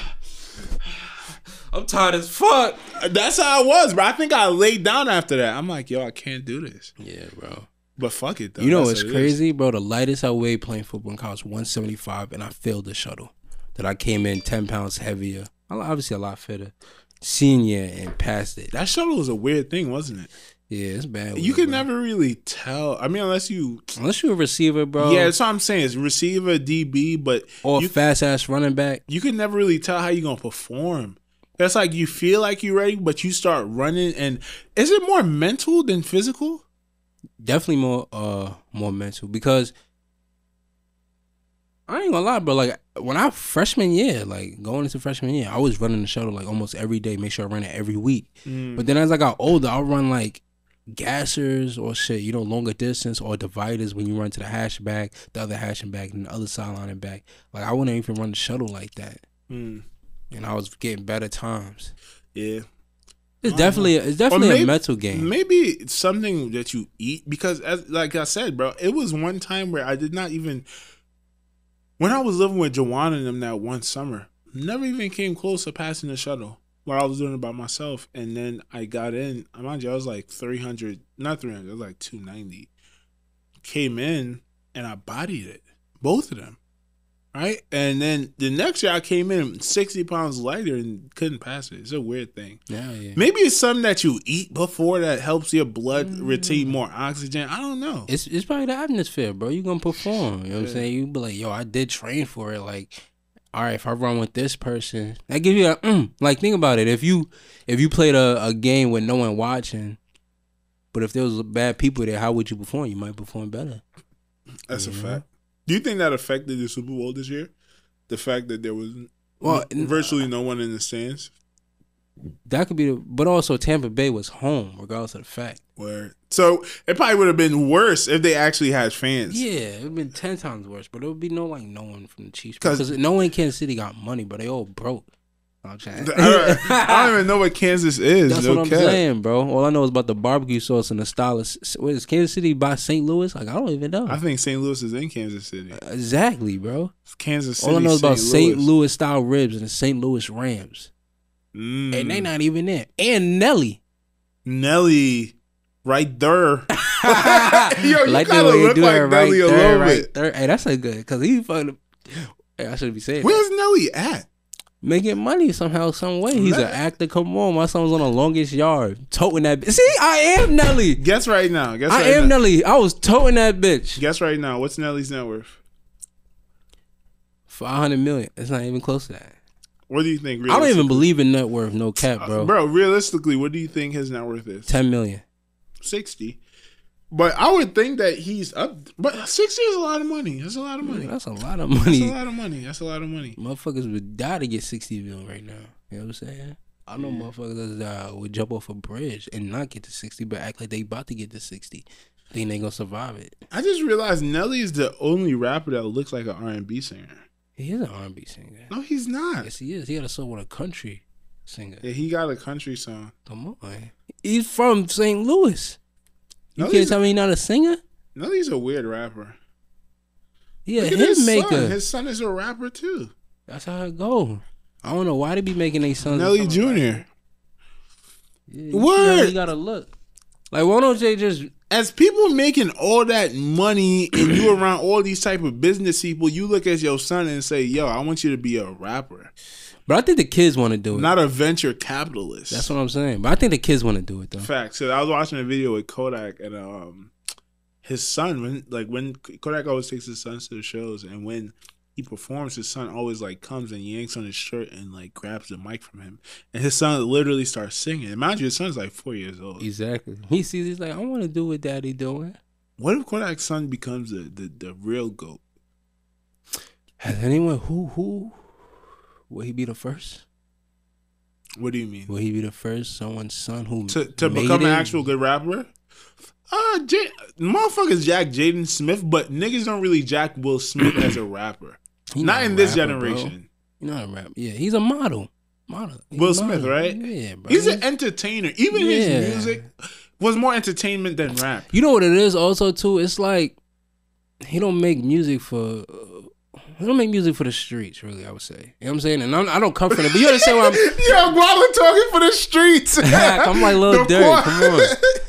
[SPEAKER 1] I'm tired as fuck."
[SPEAKER 2] That's how I was, bro. I think I laid down after that. I'm like, yo, I can't do this.
[SPEAKER 1] Yeah, bro.
[SPEAKER 2] But fuck it, though.
[SPEAKER 1] You know
[SPEAKER 2] That's
[SPEAKER 1] what's
[SPEAKER 2] what it is.
[SPEAKER 1] crazy, bro? The lightest I weighed playing football in college, 175, and I failed the shuttle. That I came in 10 pounds heavier. Obviously, a lot fitter. Senior and passed it.
[SPEAKER 2] That shuttle was a weird thing, wasn't it?
[SPEAKER 1] Yeah, it's bad.
[SPEAKER 2] You
[SPEAKER 1] it,
[SPEAKER 2] could
[SPEAKER 1] bro.
[SPEAKER 2] never really tell. I mean, unless you.
[SPEAKER 1] Unless you're a receiver, bro.
[SPEAKER 2] Yeah, that's what I'm saying. It's receiver, DB, but
[SPEAKER 1] Or
[SPEAKER 2] you,
[SPEAKER 1] fast ass running back.
[SPEAKER 2] you can never really tell how you're going to perform. That's like you feel like you're ready, but you start running. And is it more mental than physical?
[SPEAKER 1] Definitely more uh more mental because I ain't gonna lie, bro. Like when I freshman year, like going into freshman year, I was running the shuttle like almost every day. Make sure I ran it every week.
[SPEAKER 2] Mm.
[SPEAKER 1] But then as I got older, I'll run like gassers or shit, you know, longer distance or dividers when you run to the hash back, the other hashing back, and the other sideline and back. Like I wouldn't even run the shuttle like that.
[SPEAKER 2] Mm.
[SPEAKER 1] And I was getting better times.
[SPEAKER 2] Yeah.
[SPEAKER 1] It's definitely it's definitely
[SPEAKER 2] maybe-
[SPEAKER 1] a mental game.
[SPEAKER 2] Maybe it's something that you eat because, as like I said, bro, it was one time where I did not even. When I was living with Joanna and them that one summer, never even came close to passing the shuttle. While I was doing it by myself, and then I got in. I mind you, I was like three hundred, not three hundred, I was like two ninety. Came in and I bodied it, both of them, right? And then the next year I came in sixty pounds lighter and couldn't pass it. It's a weird thing.
[SPEAKER 1] Yeah, yeah.
[SPEAKER 2] Maybe it's something that you eat before that helps your blood retain more oxygen. I don't know.
[SPEAKER 1] It's it's probably the atmosphere, bro. You're gonna perform. You know what I'm saying? You be like, yo, I did train for it. Like, all right, if I run with this person, that gives you a mm. like. Think about it. If you if you played a, a game with no one watching, but if there was bad people there, how would you perform? You might perform better.
[SPEAKER 2] That's a fact. Do you think that affected the Super Bowl this year? The fact that there was
[SPEAKER 1] Well,
[SPEAKER 2] virtually no one in the stands.
[SPEAKER 1] That could be, the, but also Tampa Bay was home, regardless of the fact.
[SPEAKER 2] Where so it probably would have been worse if they actually had fans.
[SPEAKER 1] Yeah, it would have been ten times worse, but it would be no like no one from the Chiefs because no one in Kansas City got money, but they all broke.
[SPEAKER 2] I, don't, I don't even know what Kansas is.
[SPEAKER 1] That's
[SPEAKER 2] no
[SPEAKER 1] what I'm
[SPEAKER 2] cap.
[SPEAKER 1] saying, bro. All I know is about the barbecue sauce and the stylus. What is Kansas City by St. Louis? Like I don't even know.
[SPEAKER 2] I think St. Louis is in Kansas City.
[SPEAKER 1] exactly, bro.
[SPEAKER 2] Kansas City.
[SPEAKER 1] All I know is about St.
[SPEAKER 2] Louis.
[SPEAKER 1] Louis style ribs and the St. Louis Rams,
[SPEAKER 2] Mm.
[SPEAKER 1] and they not even there. And Nelly,
[SPEAKER 2] Nelly, right there. Yo, you
[SPEAKER 1] like
[SPEAKER 2] kind of look like Nelly
[SPEAKER 1] right
[SPEAKER 2] a
[SPEAKER 1] there,
[SPEAKER 2] little
[SPEAKER 1] right there. Hey, that's a good because he fucking. Hey, I should be saying that.
[SPEAKER 2] Where's Nelly at?
[SPEAKER 1] Making money somehow, some way. He's an actor. Come on, my son was on the longest yard, toting that. Bitch. See, I am Nelly.
[SPEAKER 2] Guess right now. Guess
[SPEAKER 1] I
[SPEAKER 2] right
[SPEAKER 1] am
[SPEAKER 2] now.
[SPEAKER 1] Nelly. I was toting that bitch.
[SPEAKER 2] Guess right now. What's Nelly's net worth?
[SPEAKER 1] Five hundred million. It's not even close to that.
[SPEAKER 2] What do you think?
[SPEAKER 1] I don't even believe in net worth. No cap, bro.
[SPEAKER 2] Bro, realistically, what do you think his net worth is?
[SPEAKER 1] Ten million.
[SPEAKER 2] 60. But I would think that he's up. But 60 is a lot of money. That's a lot of money.
[SPEAKER 1] That's a lot of
[SPEAKER 2] That's a
[SPEAKER 1] money.
[SPEAKER 2] lot of money. That's a lot of money.
[SPEAKER 1] Motherfuckers would die to get sixty sixty million right now. You know what I'm saying? I know motherfuckers that uh, would jump off a bridge and not get to sixty, but act like they about to get to sixty. Think they gonna survive it.
[SPEAKER 2] I just realized Nelly is the only rapper that looks like an R&B singer.
[SPEAKER 1] He is an R&B singer.
[SPEAKER 2] No, he's not.
[SPEAKER 1] Yes, he is. He got a song with a country singer.
[SPEAKER 2] Yeah, he got a country song.
[SPEAKER 1] Come on. He's from St. Louis. You
[SPEAKER 2] No,
[SPEAKER 1] can't tell me he's not a singer?
[SPEAKER 2] Nelly's a weird rapper.
[SPEAKER 1] He a
[SPEAKER 2] Look
[SPEAKER 1] hit
[SPEAKER 2] his
[SPEAKER 1] maker.
[SPEAKER 2] son. His son is a rapper too.
[SPEAKER 1] That's how it go. I don't know why they be making these sons.
[SPEAKER 2] Nelly Jr.
[SPEAKER 1] Yeah, you see how
[SPEAKER 2] Word.
[SPEAKER 1] He gotta look. Like why don't they just
[SPEAKER 2] As people making all that money and you around all these type of business people, you look at your son and say, "Yo, I want you to be a rapper."
[SPEAKER 1] But I think the kids want to do it.
[SPEAKER 2] Not a venture capitalist.
[SPEAKER 1] That's what I'm saying. But I think the kids want to do it though.
[SPEAKER 2] Fact. So I was watching a video with Kodak and um his son when like when Kodak always takes his sons to the shows and when he performs, his son always like comes and yanks on his shirt and like grabs the mic from him. And his son literally starts singing. Imagine his son's like four years old.
[SPEAKER 1] Exactly. He sees he's like, I want to do what daddy doing.
[SPEAKER 2] What if Kodak's son becomes the, the, the real GOAT?
[SPEAKER 1] Has anyone who who will he be the first?
[SPEAKER 2] What do you mean?
[SPEAKER 1] Will he be the first someone's son who
[SPEAKER 2] To to become an actual good rapper? Uh J- motherfuckers jack Jaden Smith, but niggas don't really jack Will Smith as a rapper.
[SPEAKER 1] He
[SPEAKER 2] Not in this
[SPEAKER 1] rapper, bro.
[SPEAKER 2] generation.
[SPEAKER 1] He not a rapper. Yeah, he's a model. Model. He's
[SPEAKER 2] Will Smith,
[SPEAKER 1] model.
[SPEAKER 2] right?
[SPEAKER 1] Yeah, bro.
[SPEAKER 2] He's an entertainer. Even
[SPEAKER 1] Yeah.
[SPEAKER 2] his music was more entertainment than rap.
[SPEAKER 1] You know what it is also too? It's like he don't make music for he don't make music for the streets, really, I would say. You know what I'm saying? And I'm, I don't come from it, but you understand what I'm
[SPEAKER 2] Yo, Guala talking for the streets.
[SPEAKER 1] I'm like little
[SPEAKER 2] The
[SPEAKER 1] Durk, come on.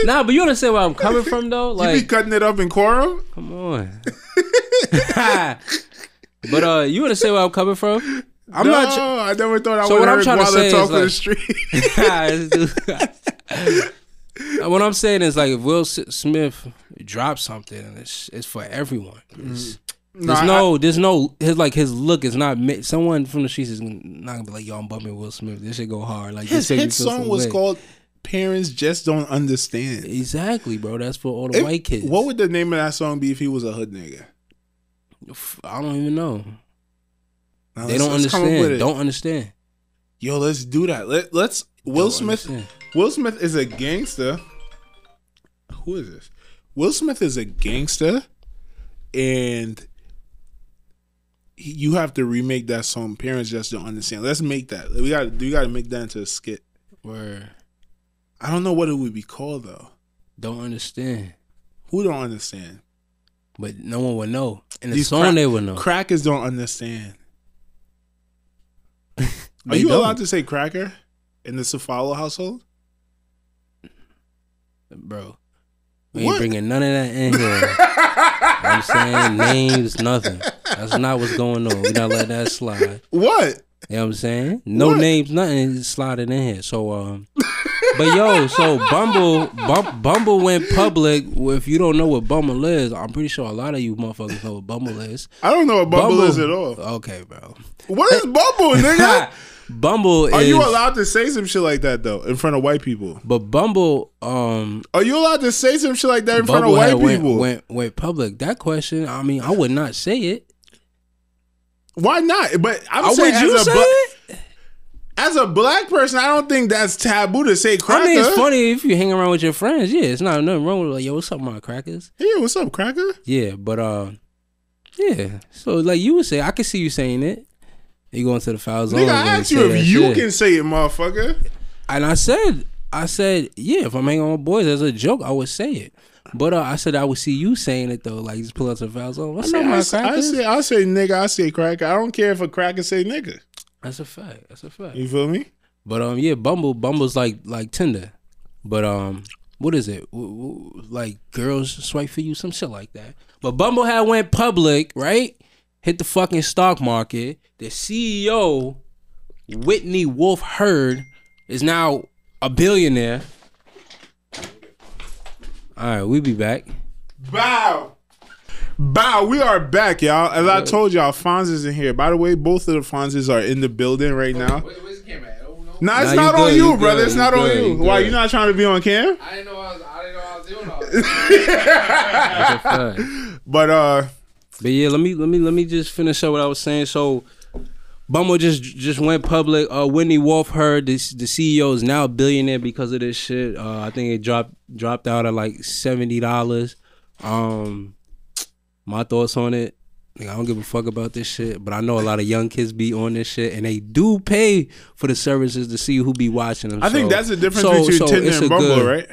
[SPEAKER 1] Nah, but you understand where I'm coming from though?
[SPEAKER 2] you
[SPEAKER 1] Like
[SPEAKER 2] be cutting it up in quorum?
[SPEAKER 1] Come on. but uh you understand where I'm coming from? I'm
[SPEAKER 2] no,
[SPEAKER 1] not tr-
[SPEAKER 2] I never thought I
[SPEAKER 1] So
[SPEAKER 2] would
[SPEAKER 1] what I'm trying to say is,
[SPEAKER 2] talk for the
[SPEAKER 1] like-
[SPEAKER 2] street.
[SPEAKER 1] what I'm saying is like if Will S- Smith drops something it's it's for everyone. It's-
[SPEAKER 2] No,
[SPEAKER 1] There's
[SPEAKER 2] I-
[SPEAKER 1] no, there's no, his like his look is not. Someone from the streets is not gonna be like, "Yo, I'm bumping Will Smith. This shit go hard." Like
[SPEAKER 2] his hit song was
[SPEAKER 1] way.
[SPEAKER 2] called "Parents Just Don't Understand."
[SPEAKER 1] exactly, bro. That's for all the
[SPEAKER 2] If-
[SPEAKER 1] white kids.
[SPEAKER 2] What would the name of that song be if he was a hood nigga?
[SPEAKER 1] I don't even know.
[SPEAKER 2] Now,
[SPEAKER 1] they don't
[SPEAKER 2] let's come up with
[SPEAKER 1] understand. Don't understand.
[SPEAKER 2] Yo, let's do that. Let, let's. Will
[SPEAKER 1] Don't
[SPEAKER 2] Smith.
[SPEAKER 1] understand.
[SPEAKER 2] Will Smith is a gangster. Who is this? Will Smith is a gangster, and you have to remake that song. Parents just don't understand. Let's make that. We got. We got to make that into a skit.
[SPEAKER 1] Where
[SPEAKER 2] I don't know what it would be called though.
[SPEAKER 1] don't understand,
[SPEAKER 2] Who don't understand?
[SPEAKER 1] but no one would know. In the
[SPEAKER 2] These
[SPEAKER 1] song,
[SPEAKER 2] crack-
[SPEAKER 1] they would know.
[SPEAKER 2] Crackers don't understand. Are you
[SPEAKER 1] don't.
[SPEAKER 2] allowed to say cracker in the Cefalo household?
[SPEAKER 1] bro? We ain't bringing none of that in here. You know what I'm saying names, nothing. That's not what's going on. We not let that slide.
[SPEAKER 2] What?
[SPEAKER 1] You know what I'm saying? No
[SPEAKER 2] What?
[SPEAKER 1] names, nothing sliding in here. So um But yo, so Bumble Bum, Bumble went public. If you don't know what Bumble is, I'm pretty sure a lot of you motherfuckers know what Bumble is.
[SPEAKER 2] I don't know what Bumble, is at all.
[SPEAKER 1] Okay, bro.
[SPEAKER 2] What is Bumble, nigga?
[SPEAKER 1] Bumble
[SPEAKER 2] Are
[SPEAKER 1] is
[SPEAKER 2] you allowed to say some shit like that though in front of white people?
[SPEAKER 1] But Bumble um
[SPEAKER 2] Are you allowed to say some shit like that in front of white
[SPEAKER 1] went,
[SPEAKER 2] people?
[SPEAKER 1] went went public. That question, I mean, I would not say it.
[SPEAKER 2] Why not? But I'm saying
[SPEAKER 1] would you
[SPEAKER 2] as a
[SPEAKER 1] say
[SPEAKER 2] bla-
[SPEAKER 1] it?
[SPEAKER 2] as a black person, I don't think that's taboo to say cracker.
[SPEAKER 1] I mean, it's funny if you hang around with your friends. Yeah, it's not nothing wrong with like, yo, what's up, my crackers?
[SPEAKER 2] Yeah, what's up, cracker?
[SPEAKER 1] Yeah, but uh, yeah. So like you would say, I can see you saying it. You go into the foul zone.
[SPEAKER 2] Nigga, I asked you if you
[SPEAKER 1] shit.
[SPEAKER 2] can say it, motherfucker.
[SPEAKER 1] And I said, I said, yeah. If I'm hanging with boys as a joke, I would say it. But uh, I said I would see you saying it though, like just pull out the foul zone. What's
[SPEAKER 2] I, mean,
[SPEAKER 1] up,
[SPEAKER 2] I,
[SPEAKER 1] my
[SPEAKER 2] I say, I say nigga, I say cracker. I don't care if a cracker say nigga.
[SPEAKER 1] That's a fact. That's a fact.
[SPEAKER 2] You feel me?
[SPEAKER 1] But um, yeah, Bumble, Bumble's like like Tinder, but um, what is it? W- w- Like girls swipe for you, some shit like that. But Bumble had went public, right? Hit the fucking stock market. The CEO, Whitney Wolfe Herd, is now a billionaire. All right, we be back.
[SPEAKER 2] Bow. Bow. We are back, y'all. As I told y'all, Fonz is in here. By the way, both of the Fonzes are in the building right now.
[SPEAKER 3] Where's the camera at? Oh, no.
[SPEAKER 2] Nah, it's
[SPEAKER 1] Nah, you
[SPEAKER 2] not on
[SPEAKER 1] good,
[SPEAKER 2] you,
[SPEAKER 1] you
[SPEAKER 2] brother.
[SPEAKER 1] good,
[SPEAKER 2] It's
[SPEAKER 1] you
[SPEAKER 2] not on you.
[SPEAKER 1] you
[SPEAKER 2] Why you not trying to be on cam?
[SPEAKER 3] I didn't know I was. I didn't know I was doing all this.
[SPEAKER 1] That's.
[SPEAKER 2] But uh,
[SPEAKER 1] But yeah, let me let me let me just finish up what I was saying. So Bumble just just went public. Uh Whitney Wolfe Herd this the CEO is now a billionaire because of this shit. Uh I think it dropped dropped out at like seventy dollars. Um my thoughts on it. Like, I don't give a fuck about this shit, but I know a lot of young kids be on this shit, and they do pay for the services to see who be watching them.
[SPEAKER 2] I think that's the difference
[SPEAKER 1] so-
[SPEAKER 2] between
[SPEAKER 1] so
[SPEAKER 2] Tinder and Bumble,
[SPEAKER 1] good-
[SPEAKER 2] right?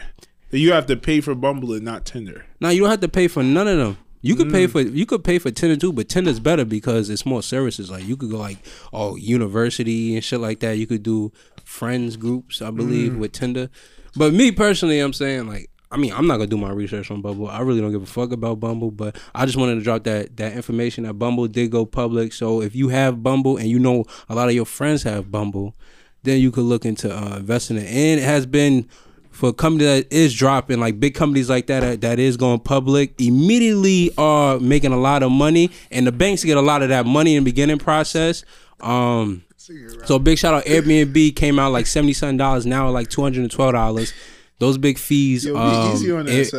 [SPEAKER 2] That you have to pay for Bumble and not Tinder.
[SPEAKER 1] Now you don't have to pay for none of them. You could
[SPEAKER 2] Mm.
[SPEAKER 1] pay for you could pay for Tinder too, but Tinder's better because it's more services. Like you could go like oh university and shit like that. You could do friends groups, I
[SPEAKER 2] Mm.
[SPEAKER 1] believe, with Tinder. But me personally, I'm saying like I mean, I'm not gonna do my research on Bumble. I really don't give a fuck about Bumble, but I just wanted to drop that that information that Bumble did go public. So if you have Bumble and you know a lot of your friends have Bumble, then you could look into uh, investing in it. And it has been for a company that is dropping, like big companies like that that- is going public, immediately are making a lot of money, and the banks get a lot of that money in the beginning process. Um, so big shout out Airbnb came out like seventy seven dollars now like two hundred and twelve dollars. Those big fees.
[SPEAKER 2] Yo, be
[SPEAKER 1] um,
[SPEAKER 2] that,
[SPEAKER 1] it-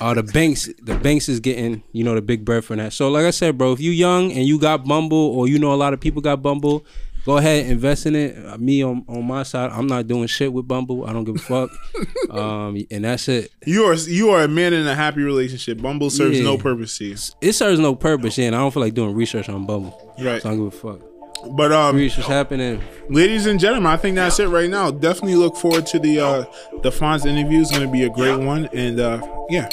[SPEAKER 1] uh, the banks, the banks is getting you know the big bread for that. So like I said, bro, if you young and you got Bumble or you know a lot of people got Bumble, go ahead invest in it. Uh, me on on my side, I'm not doing shit with Bumble. I don't give a fuck. um, and that's it.
[SPEAKER 2] You are you are a man in a happy relationship. Bumble serves
[SPEAKER 1] Yeah.
[SPEAKER 2] no purpose to you.
[SPEAKER 1] It serves no purpose, yeah. And I don't feel like doing research on Bumble.
[SPEAKER 2] Right.
[SPEAKER 1] So I don't give a fuck.
[SPEAKER 2] But um,
[SPEAKER 1] Research happening.
[SPEAKER 2] ladies and gentlemen, I think that's it right now. Definitely look forward to the uh the Fonz interview. It's gonna be a great one. And uh yeah.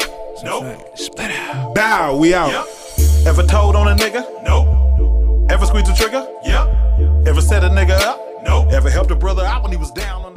[SPEAKER 1] Split out.
[SPEAKER 2] Bow, we out.
[SPEAKER 4] Ever told on a nigga? Nope. Ever squeezed the trigger? Yep. Ever set a nigga up? Nope. Ever helped a brother out when he was down on